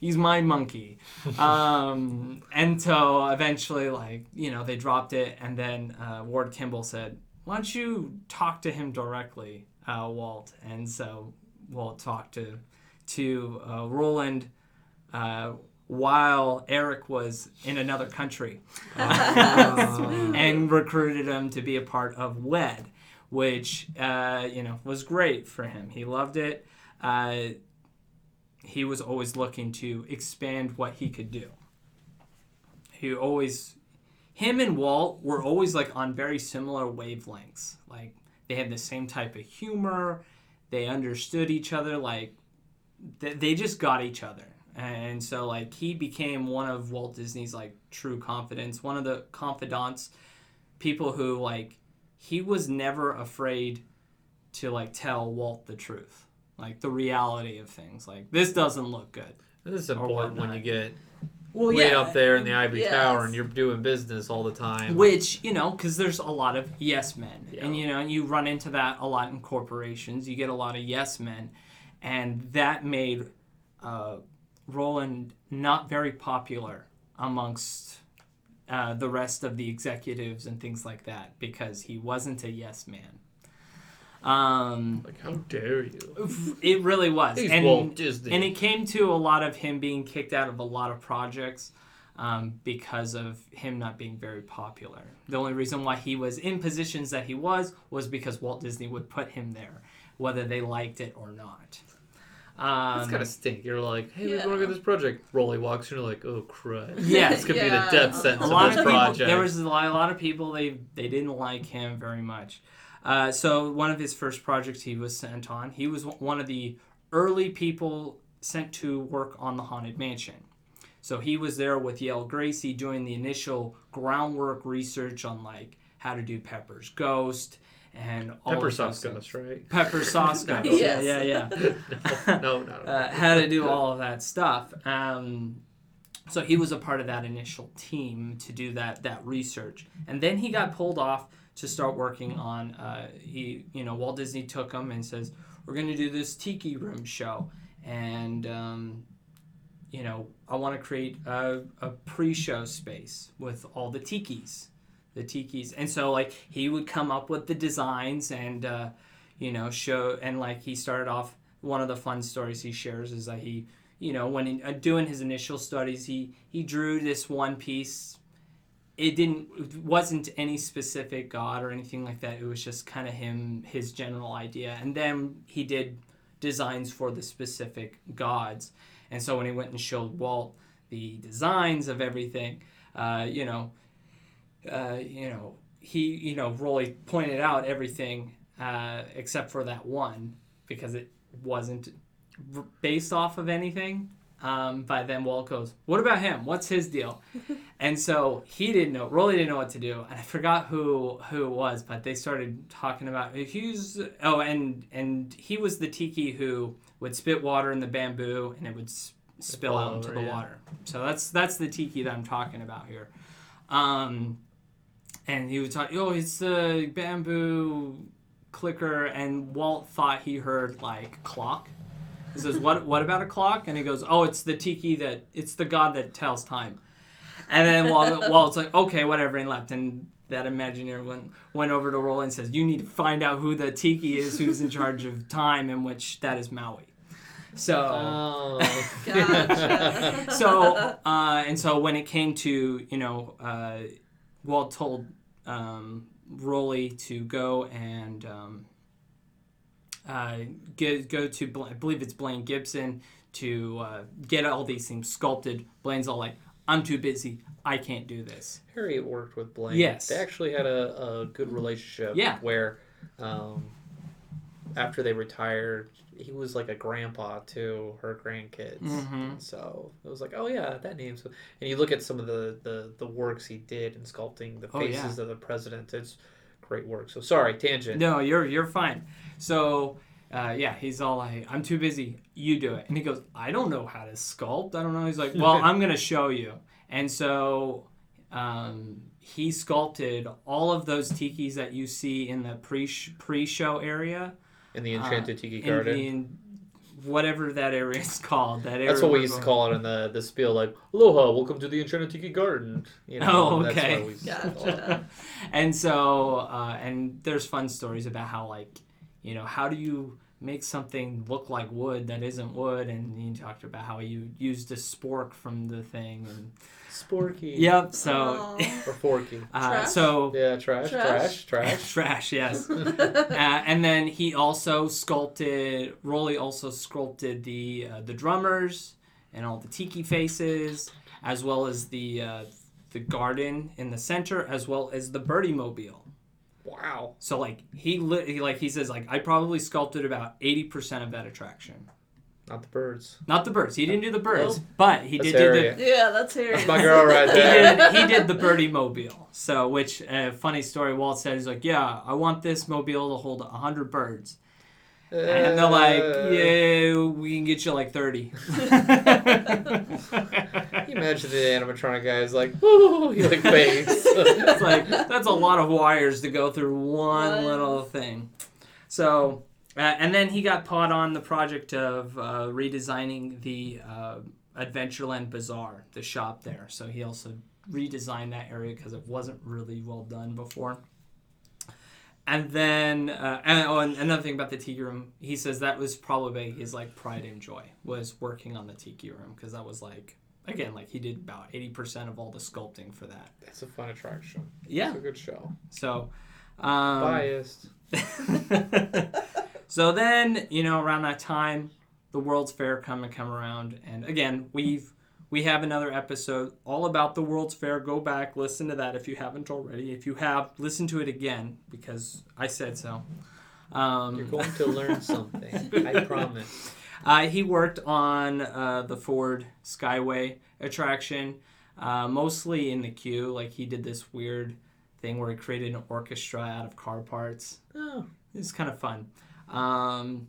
He's my monkey. Um, and so eventually, like, you know, they dropped it. And then uh, Ward Kimball said, Why don't you talk to him directly, uh, Walt? And so Walt talked to, to uh, Roland uh, while Eric was in another country Oh. and recruited him to be a part of WED, which uh, you know was great for him. He loved it. Uh, he was always looking to expand what he could do. He always, him and Walt were always like on very similar wavelengths. Like they had the same type of humor. They understood each other. Like they, they just got each other. And so like he became one of Walt Disney's like true confidants, one of the confidants, people who like he was never afraid to like tell Walt the truth, like the reality of things. Like this doesn't look good. This is important when you get Well, way up there in the ivory Yes. tower and you're doing business all the time. Which you know, because there's a lot of yes men, Yeah. and you know, you run into that a lot in corporations. You get a lot of yes men, and that made uh, Roland not very popular amongst uh, the rest of the executives and things like that because he wasn't a yes man. Um, Like, how dare you? it really was, He's and Walt Disney. and it came to a lot of him being kicked out of a lot of projects um, because of him not being very popular. The only reason why he was in positions that he was was because Walt Disney would put him there, whether they liked it or not. Um, It's kind of stink. You're like, hey, we're Yeah. going to get this project. Rolly walks, and you're like, oh, crud. Yeah. this could be Yeah. the death sentence a lot of of this people, project. there was a lot, a lot of people they they didn't like him very much. Uh, so one of his first projects he was sent on. He was one of the early people sent to work on the haunted mansion. So he was there with Yale Gracey doing the initial groundwork research on like how to do Pepper's ghost and all Pepper sauce ghost, right? Pepper sauce ghost. Yes. Yeah, yeah, yeah no, no, no. uh, how to do all of that stuff. Um, so he was a part of that initial team to do that that research, and then he got pulled off to start working on. Uh, he, you know, Walt Disney took him and says, "We're going to do this Tiki Room show," and um, you know, I want to create a, a pre-show space with all the tikis, the tikis, and so like he would come up with the designs and uh, you know show and like he started off. One of the fun stories he shares is that he, you know, when he, uh, doing his initial studies, he he drew this one piece. It didn't it wasn't any specific god or anything like that. It was just kind of him his general idea, and then he did designs for the specific gods. And so when he went and showed Walt the designs of everything, uh, you know, uh, you know, he, you know, really pointed out everything uh, except for that one because it wasn't based off of anything. Um, but then Walt goes, "What about him? What's his deal?" and so he didn't know. Rolly didn't know what to do, and I forgot who who it was. But they started talking about he's oh, and and he was the tiki who would spit water in the bamboo, and it would s- spill out into the yeah. water. So that's that's the tiki that I'm talking about here. Um, and he was talking, oh, it's the bamboo clicker, and Walt thought he heard like clock. He says, "What? What about a clock?" And he goes, "Oh, it's the tiki that it's the god that tells time." And then Walt, Walt's like, "Okay, whatever," and left. And that Imagineer went went over to Roland and says, "You need to find out who the tiki is, who's in charge of time, in which that is Maui." So Oh. Gotcha. so uh, and so when it came to you know uh, Walt told um, Rolly to go and um, uh, get, go to I believe it's Blaine Gibson to uh, get all these things sculpted. Blaine's all like, "I'm too busy. I can't do this." Harriet worked with Blaine. Yes. They actually had a, a good relationship. Yeah. Where um, after they retired, he was like a grandpa to her grandkids. Mhm. So it was like, oh yeah, that name. So, and you look at some of the, the, the works he did in sculpting the Oh, yeah. faces of the president. It's great work. So sorry, tangent. No, you're you're fine. So. Uh, yeah, he's all like, I'm too busy. You do it. And he goes, I don't know how to sculpt. I don't know. He's like, Well, I'm going to show you. And so um, he sculpted all of those tikis that you see in the pre pre show area. In the Enchanted Tiki in, Garden. in whatever that area is called. That area That's what we used to call it in the, the spiel, like, Aloha, welcome to the Enchanted Tiki Garden. You know, Oh, that's okay. what we used to call it. Gotcha. and so uh, and there's fun stories about how like you know how do you make something look like wood that isn't wood and he talked about how you used a spork from the thing and Sporky. yep so Or Forky. uh, Trash? so Yeah, trash, trash, Trash? trash. trash yes uh, and then he also sculpted Rolly also sculpted the uh, the drummers and all the tiki faces as well as the uh, the garden in the center as well as the birdie mobile Wow. So like he, li- he like he says like I probably sculpted about eighty percent of that attraction. Not the birds. Not the birds. He didn't do the birds, Nope. but he That's did do the. yeah, that's Harry. That's my girl right He did, he did the birdie mobile. So, which uh, funny story? Walt said he's like, yeah, I want this mobile to hold hundred birds, and they're like, Uh, yeah, we can get you like thirty. Can you imagine the animatronic guy is like, ooh, he like faints. it's like that's a lot of wires to go through one One. little thing. So, uh, and then he got put on the project of uh, redesigning the uh, Adventureland Bazaar, the shop there. So he also redesigned that area because it wasn't really well done before. And then, uh, and, oh, and another thing about the tiki room, he says that was probably his like pride and joy was working on the tiki room because that was like again like he did about eighty percent of all the sculpting for that. That's a fun attraction. Yeah. It's a good show. So, um, Biased. so then you know around that time, the World's Fair come and come around, and again we've we have another episode all about the World's Fair. Go back, listen to that if you haven't already. If you have, listen to it again because I said so. Um, You're going to learn something. I promise. Uh, he worked on uh, the Ford Skyway attraction, uh, mostly in the queue. Like he did this weird thing where he created an orchestra out of car parts. Oh, It was kind of fun. Um,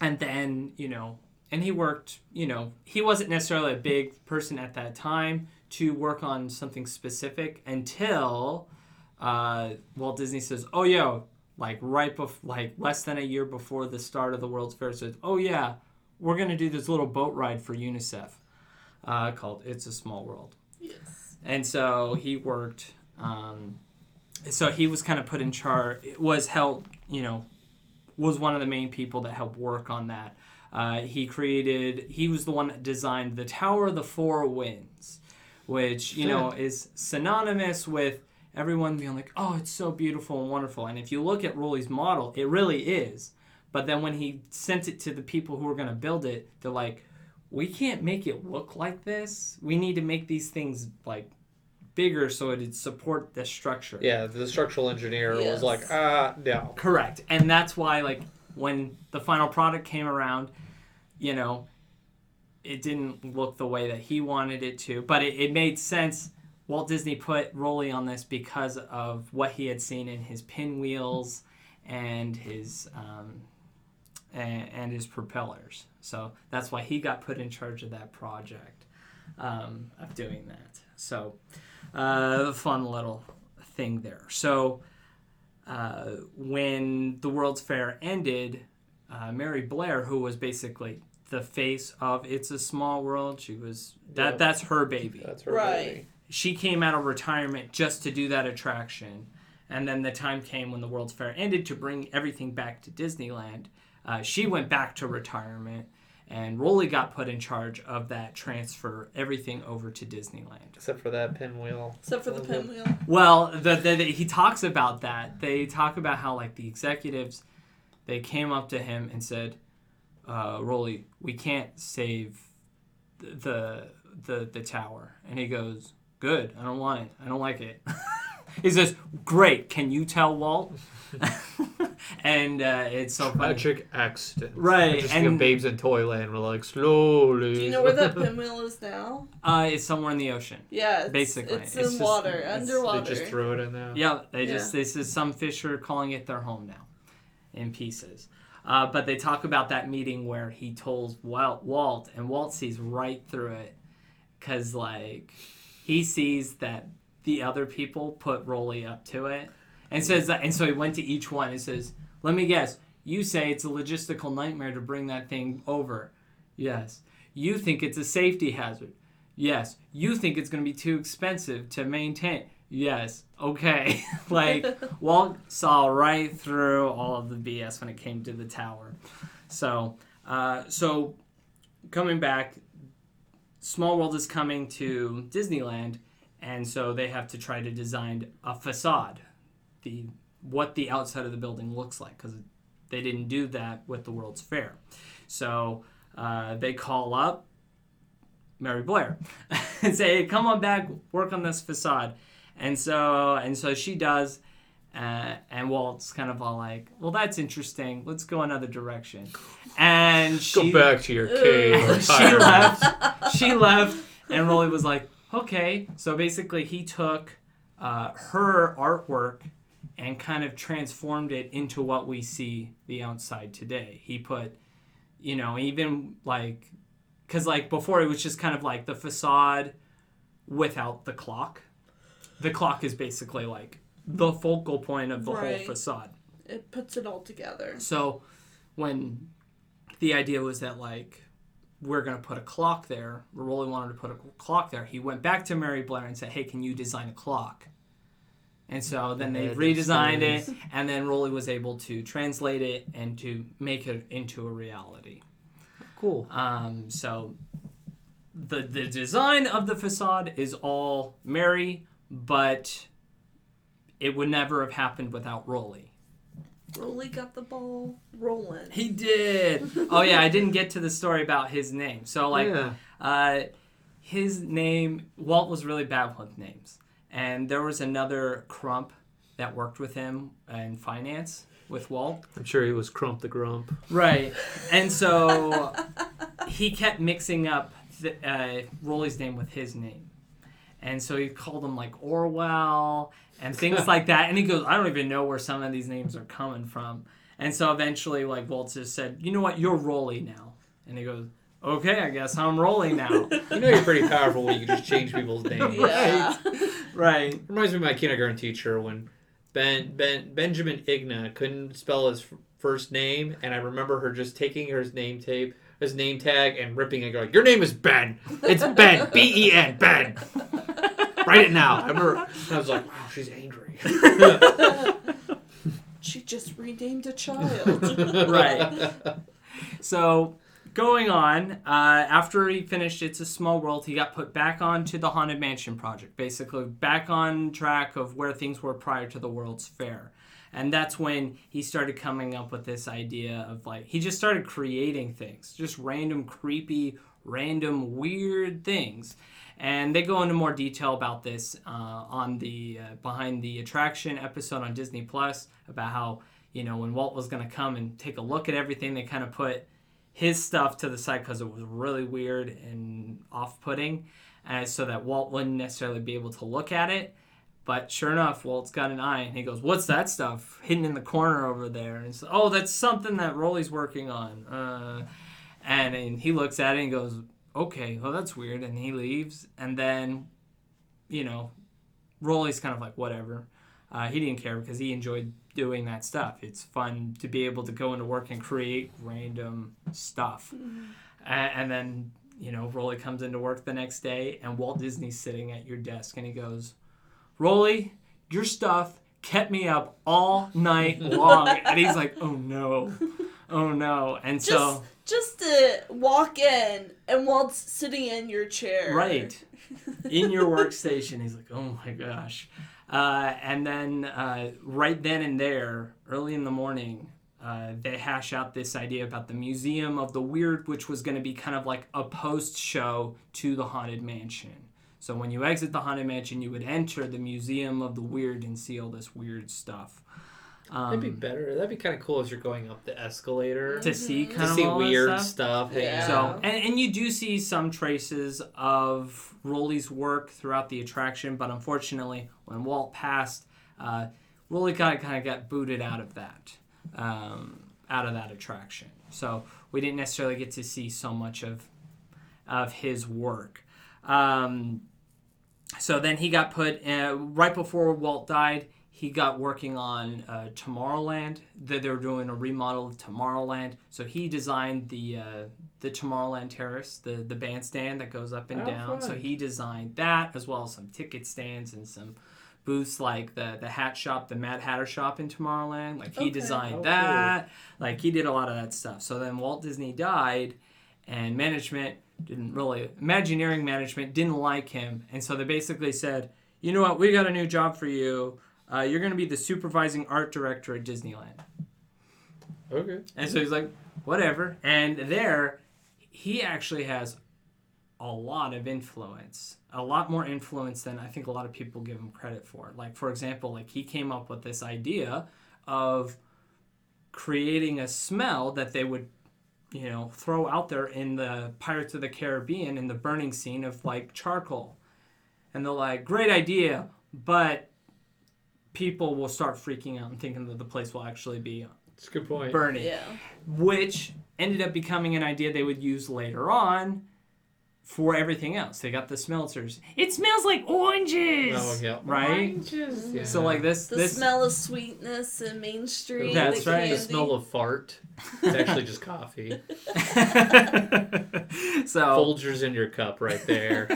and then, you know, and he worked, you know, he wasn't necessarily a big person at that time to work on something specific until uh, Walt Disney says, oh, yo, like right before, like less than a year before the start of the World's Fair, says, oh, yeah, we're going to do this little boat ride for UNICEF uh, called It's a Small World. Yes. And so he worked. Um, so he was kind of put in charge. Was helped. You know, was one of the main people that helped work on that. Uh, he created. He was the one that designed the Tower of the Four Winds, which you know is synonymous with everyone being like, "Oh, it's so beautiful and wonderful." And if you look at Rolly's model, it really is. But then when he sent it to the people who were going to build it, they're like, "We can't make it look like this. We need to make these things like bigger so it'd support the structure." yeah. The structural engineer Yes. was like, ah, no. Correct. And that's why like when the final product came around, you know, it didn't look the way that he wanted it to, but it, it made sense. Walt Disney put Rolly on this because of what he had seen in his pinwheels and his um, and, and his propellers. So that's why he got put in charge of that project um, of doing that. So uh, fun little thing there. So uh, when the World's Fair ended, uh, Mary Blair, who was basically the face of It's a Small World, she was that Yeah. that's her baby. That's her Right. baby. She came out of retirement just to do that attraction, and then the time came when the World's Fair ended to bring everything back to Disneyland. Uh, she went back to retirement, and Rolly got put in charge of that transfer everything over to Disneyland. Except for that pinwheel. Except for the pinwheel. Well, the, the, the, he talks about that. They talk about how like the executives, they came up to him and said, uh, "Rolly, we can't save the the the tower," and he goes, "Good, I don't want it. I don't like it." he says, "Great, can you tell Walt?" and uh, it's so funny. Magic accident. Right, Just and- and babes in Toyland. We're like slowly. Do you know where that pinwheel is now? Uh, it's somewhere in the ocean. Yeah, it's, Basically, it's, it's in just- water, it's- they They just threw it in there. Yeah, they Yeah. just this is some fish are calling it their home now, in pieces. Uh, but they talk about that meeting where he told Walt, Walt and Walt sees right through it, cause like he sees that the other people put Rolly up to it, and says that, and so he went to each one and says, "Let me guess, you say it's a logistical nightmare to bring that thing over, yes. You think it's a safety hazard, yes. You think it's going to be too expensive to maintain." Yes. Okay. like Walt saw right through all of the BS when it came to the tower. So, uh, so coming back, Small World is coming to Disneyland, and so they have to try to design a facade, the what the outside of the building looks like, because they didn't do that with the World's Fair. So uh, they call up Mary Blair and say, "Come on back, work on this facade." And so and so she does, uh, and Walt's kind of all like, "Well, that's interesting. Let's go another direction." And she Go back to your cave. she left. She left, and Rolly was like, "Okay." So basically, he took uh, her artwork and kind of transformed it into what we see the outside today. He put, you know, even like, because like before it was just kind of like the facade without the clock. The clock is basically like the focal point of the whole facade. It puts it all together. So when the idea was that like we're going to put a clock there. Rolly wanted to put a clock there. He went back to Mary Blair and said, hey, can you design a clock? And so then they redesigned it, and then Rolly was able to translate it and to make it into a reality. Cool. Um, so the the design of the facade is all Mary, but it would never have happened without Rolly. Rolly got the ball rolling. He did. oh yeah, I didn't get to the story about his name. So like, yeah. uh, his name Walt was really bad with names, and there was another Crump that worked with him in finance with Walt. I'm sure he was Crump the Grump. Right. And so he kept mixing up the, uh, Rolly's name with his name. And so he called him like Orwell and things like that. And he goes, I don't even know where some of these names are coming from. And so eventually, like, Walt just said, You know what? You're Rolly now. And he goes, Okay, I guess I'm Rolly now. You know you're pretty powerful when you can just change people's names. Yeah. right. Reminds me of my kindergarten teacher when Ben Ben Benjamin Igna couldn't spell his first name, and I remember her just taking his name tape, his name tag, and ripping it, going, "Your name is Ben. It's Ben. B E N. Ben. Write it now." I remember. I was like, "Wow, she's angry." She just renamed a child. Right. So going on, uh, after he finished It's a Small World, he got put back onto the Haunted Mansion project, basically back on track of where things were prior to the World's Fair. And that's when he started coming up with this idea of like, he just started creating things, just random, creepy, random, weird things. And they go into more detail about this uh, on the uh, Behind the Attraction episode on Disney Plus about how, you know, when Walt was going to come and take a look at everything, they kind of put his stuff to the side because it was really weird and off-putting, uh, so that Walt wouldn't necessarily be able to look at it. But sure enough, Walt's got an eye, and he goes, "What's that stuff hidden in the corner over there?" And "Oh, that's something that Rolly's working on." Uh, and, and he looks at it and goes, "Okay, well that's weird," and he leaves. And then, you know, Rolly's kind of like, "Whatever." Uh, he didn't care because he enjoyed doing that stuff. It's fun to be able to go into work and create random stuff. Mm-hmm. A- and then, you know, Rolly comes into work the next day and Walt Disney's sitting at your desk and he goes, Rolly, your stuff kept me up all night long. and he's like, oh no, oh no. And just, so, just to walk in and Walt's sitting in your chair. right, in your workstation, he's like, oh my gosh. Uh, and then uh, right then and there, early in the morning, uh, they hash out this idea about the Museum of the Weird, which was going to be kind of like a post show to the Haunted Mansion. So when you exit the Haunted Mansion, you would enter the Museum of the Weird and see all this weird stuff. That'd be Um, better. That'd be kind of cool as you're going up the escalator to see kind to of see all weird stuff. stuff. Yeah. So, and, and you do see some traces of Rolly's work throughout the attraction, but unfortunately, when Walt passed, uh, Rolly kind of, kind of got booted out of that, um, out of that attraction. So we didn't necessarily get to see so much of, of his work. Um, so then he got put uh, right before Walt died. He got working on uh, Tomorrowland. They they were doing a remodel of Tomorrowland. So he designed the uh, the Tomorrowland Terrace, the the bandstand that goes up and Oh, down. So he designed that as well as some ticket stands and some booths like the the hat shop, the Mad Hatter shop in Tomorrowland. Like he Okay. designed Oh, cool. that. Like he did a lot of that stuff. So then Walt Disney died, and management didn't really Imagineering management didn't like him, and so they basically said, you know what, we got a new job for you. Uh, you're going to be the supervising art director at Disneyland. okay. And so he's like, whatever. And there, he actually has a lot of influence, a lot more influence than I think a lot of people give him credit for. Like, for example, like he came up with this idea of creating a smell that they would, you know, throw out there in the Pirates of the Caribbean in the burning scene of like charcoal. And they're like, great idea, but people will start freaking out and thinking that the place will actually be It's a good point. burning Yeah. which ended up becoming an idea they would use later on for everything else. They got the smelters. It smells like oranges. Oh yeah, Right? Oranges, yeah. So like this The this smell of sweetness in Main Street. That's the right. Candy. the smell of fart. It's actually just coffee. so Folgers in your cup right there.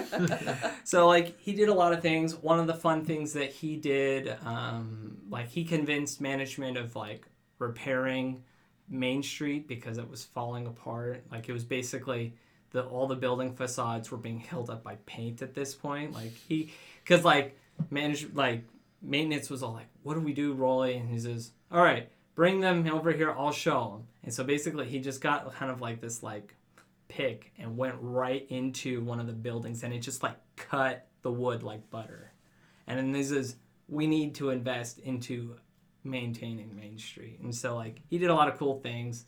so like he did a lot of things. One of the fun things that he did, um, like he convinced management of like repairing Main Street because it was falling apart. Like it was basically the all the building facades were being held up by paint at this point. Like he, because like manage like maintenance was all like, "What do we do, Rolly?" And he says, "All right, bring them over here. I'll show them." And so basically, he just got kind of like this like pick and went right into one of the buildings, and it just like cut the wood like butter. And then this is we need to invest into maintaining Main Street, and so like he did a lot of cool things.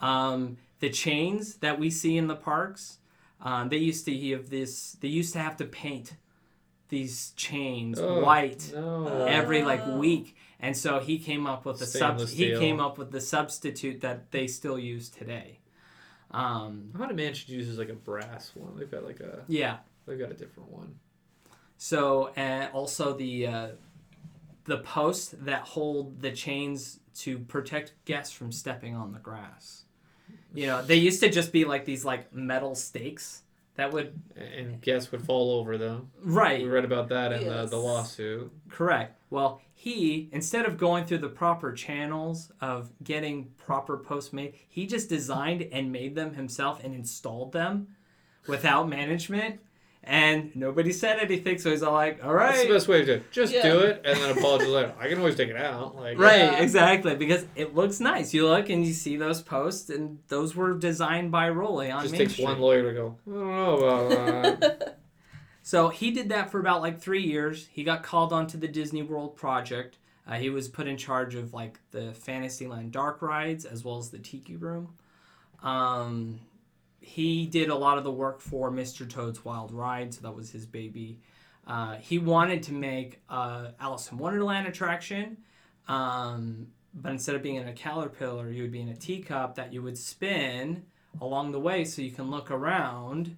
Um, the chains that we see in the parks, um, they used to have this. They used to have to paint these chains Oh, white No. every like Oh. week and so he came up with a sub he came up with the substitute that they still use today um How about Mansion uses like a brass one? They've got like a yeah they've got a different one. so and also the uh the posts that hold the chains to protect guests from stepping on the grass you know they used to just be like these like metal stakes that would And guests would fall over them. right We read about that in the, the lawsuit. Correct. Well, he instead of going through the proper channels of getting proper posts made, he just designed and made them himself and installed them without management. And nobody said anything, so he's all like, "All right." That's the best way to do it. Just Yeah. do it and then apologize later. I can always take it out. Like Right, Yeah. exactly, because it looks nice. You look and you see those posts, and those were designed by Rolly on just Main takes Street. one lawyer to go, I don't know about that. So he did that for about like three years. He got called onto the Disney World project. Uh, he was put in charge of like the Fantasyland dark rides as well as the Tiki Room. Um, he did a lot of the work for Mr. Toad's Wild Ride, so that was his baby. Uh, he wanted to make a Alice in Wonderland attraction, um, but instead of being in a caterpillar, you would be in a teacup that you would spin along the way so you can look around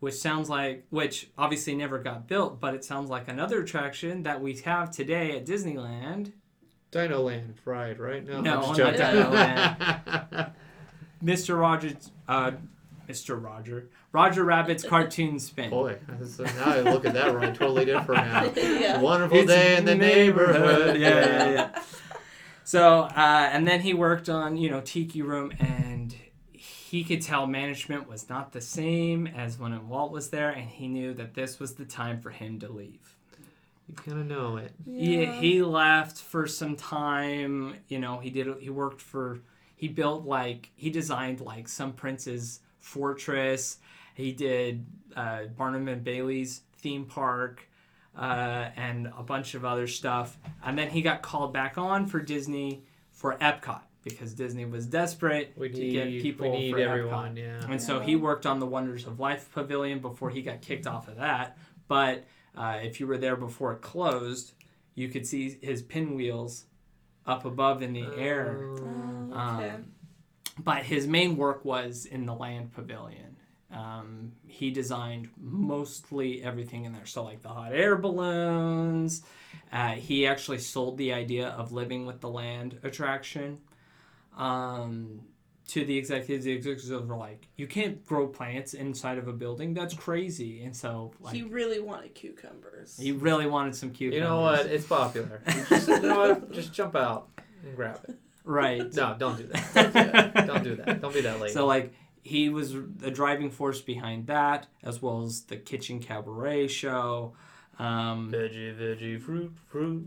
which sounds like which obviously never got built but it sounds like another attraction that we have today at disneyland Dino Land ride, right? No, No, I'm just joking. Dino mr rogers uh mr roger roger rabbit's cartoon spin Boy, that's- now I look at that ride totally different now. yeah. Wonderful It's day in the neighborhood. yeah yeah yeah so uh, and then he worked on you know tiki room and he could tell management was not the same as when walt was there and he knew that this was the time for him to leave You kind of know it. He, he left for some time. You know, he did. He worked for. He built like he designed like some prince's fortress. He did uh, Barnum and Bailey's theme park, uh, and a bunch of other stuff. And then he got called back on for Disney for Epcot because Disney was desperate We to need get people we need for everyone. Epcot. Yeah. And so he worked on the Wonders of Life Pavilion before he got kicked off of that. But uh, if you were there before it closed, you could see his pinwheels up above in the air. Oh, okay. Um, but his main work was in the Land Pavilion. Um, he designed mostly everything in there. So, like the hot air balloons. Uh, he actually sold the idea of living with the land attraction um, to the executives. The executives were like, "You can't grow plants inside of a building. That's crazy." And so, like, he he, really wanted cucumbers. He really wanted some cucumbers. you know what? It's popular. Just, you know what? Just jump out and grab it. Right. No, don't do that. Don't do that. Don't be that late. So like he was the driving force behind that, as well as the Kitchen Cabaret show, um, veggie, veggie, fruit, fruit.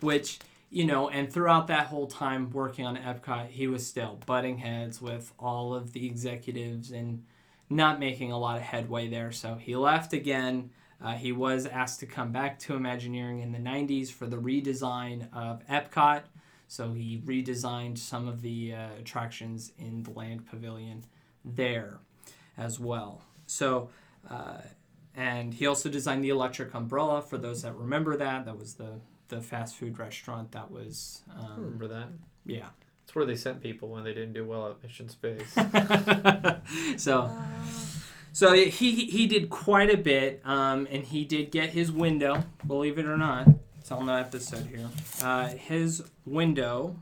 which you know, and throughout that whole time working on Epcot, he was still butting heads with all of the executives and not making a lot of headway there. So he left again. Uh, he was asked to come back to Imagineering in the 90s for the redesign of Epcot. So he redesigned some of the uh, attractions in the Land Pavilion there as well. So, uh, and he also designed the Electric Umbrella for those that remember that. That was the, the fast food restaurant that was, um, remember that. yeah. It's where they sent people when they didn't do well at Mission Space. so, So he he did quite a bit, um, and he did get his window. Believe it or not, it's on the episode here. Uh, his window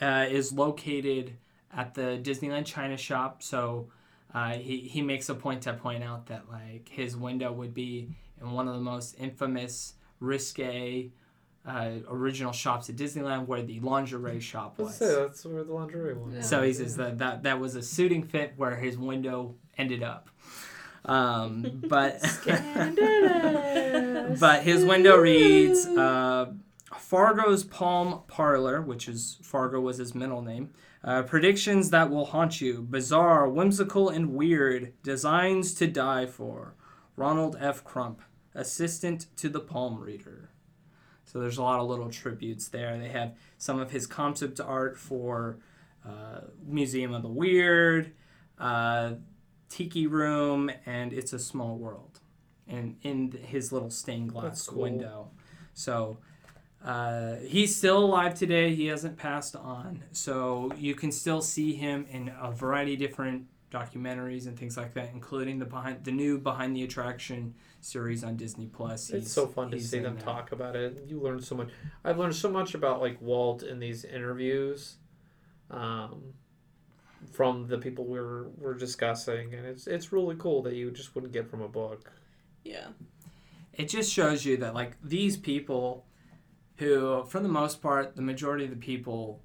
uh, is located at the Disneyland China shop. So uh, he he makes a point to point out that like his window would be in one of the most infamous, risque. Uh, original shops at Disneyland where the lingerie shop was. Say that's where the lingerie was. Yeah. So he says that, that that was a suiting fit where his window ended up. Um, but but his window reads uh, Fargo's Palm Parlor, which is Fargo was his middle name. Uh, predictions that will haunt you, bizarre, whimsical, and weird. Designs to die for. Ronald F. Crump, assistant to the palm reader. So there's a lot of little tributes there. They have some of his concept art for uh, Museum of the Weird, uh, Tiki Room, and It's a Small World, and in his little stained glass cool. window. So uh, he's still alive today. He hasn't passed on, so you can still see him in a variety of different documentaries and things like that, including the behind the new Behind the Attraction series on Disney Plus. It's so fun to see them that. talk about it. You learn so much. I've learned so much about like Walt in these interviews, um, from the people we were we're discussing, and it's it's really cool that you just wouldn't get from a book. Yeah. it just shows you that like these people who for the most part the majority of the people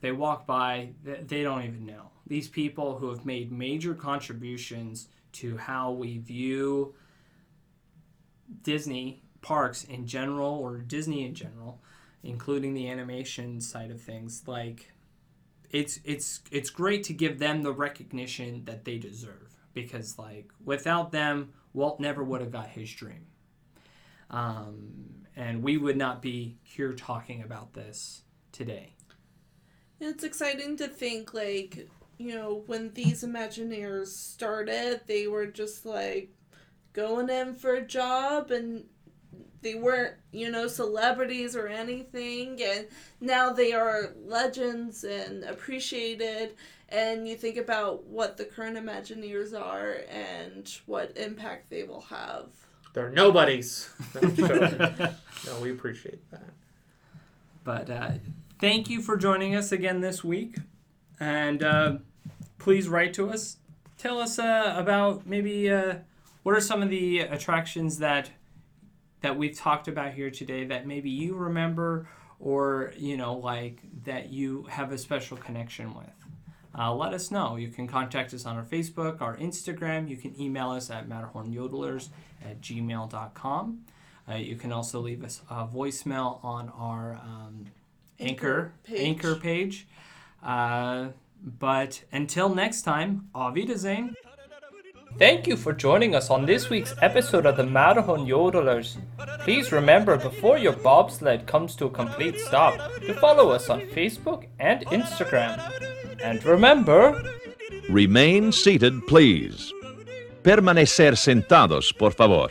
they walk by they don't even know these people who have made major contributions to how we view disney parks in general or disney in general including the animation side of things like it's it's it's great to give them the recognition that they deserve because like without them Walt never would have got his dream. Um, and we would not be here talking about this today. It's exciting to think, like, you know, when these Imagineers started, they were just like going in for a job and they weren't, you know, celebrities or anything. And now they are legends and appreciated. And you think about what the current Imagineers are and what impact they will have. They're nobodies. No, I'm joking. no, we appreciate that. But uh, thank you for joining us again this week. And uh, please write to us. Tell us uh, about maybe uh, what are some of the attractions that that we've talked about here today that maybe you remember or you know like that you have a special connection with. Uh, let us know. You can contact us on our Facebook, our Instagram. You can email us at matterhornyodelers at gmail.com. Uh, you can also leave us a voicemail on our um, anchor Anchor page. anchor page. Uh, but until next time, auf Wiedersehen. Thank you for joining us on this week's episode of the Matterhorn Yodelers. Please remember before your bobsled comes to a complete stop to follow us on Facebook and Instagram. And remember, Remain seated, please. Permanecer sentados, por favor.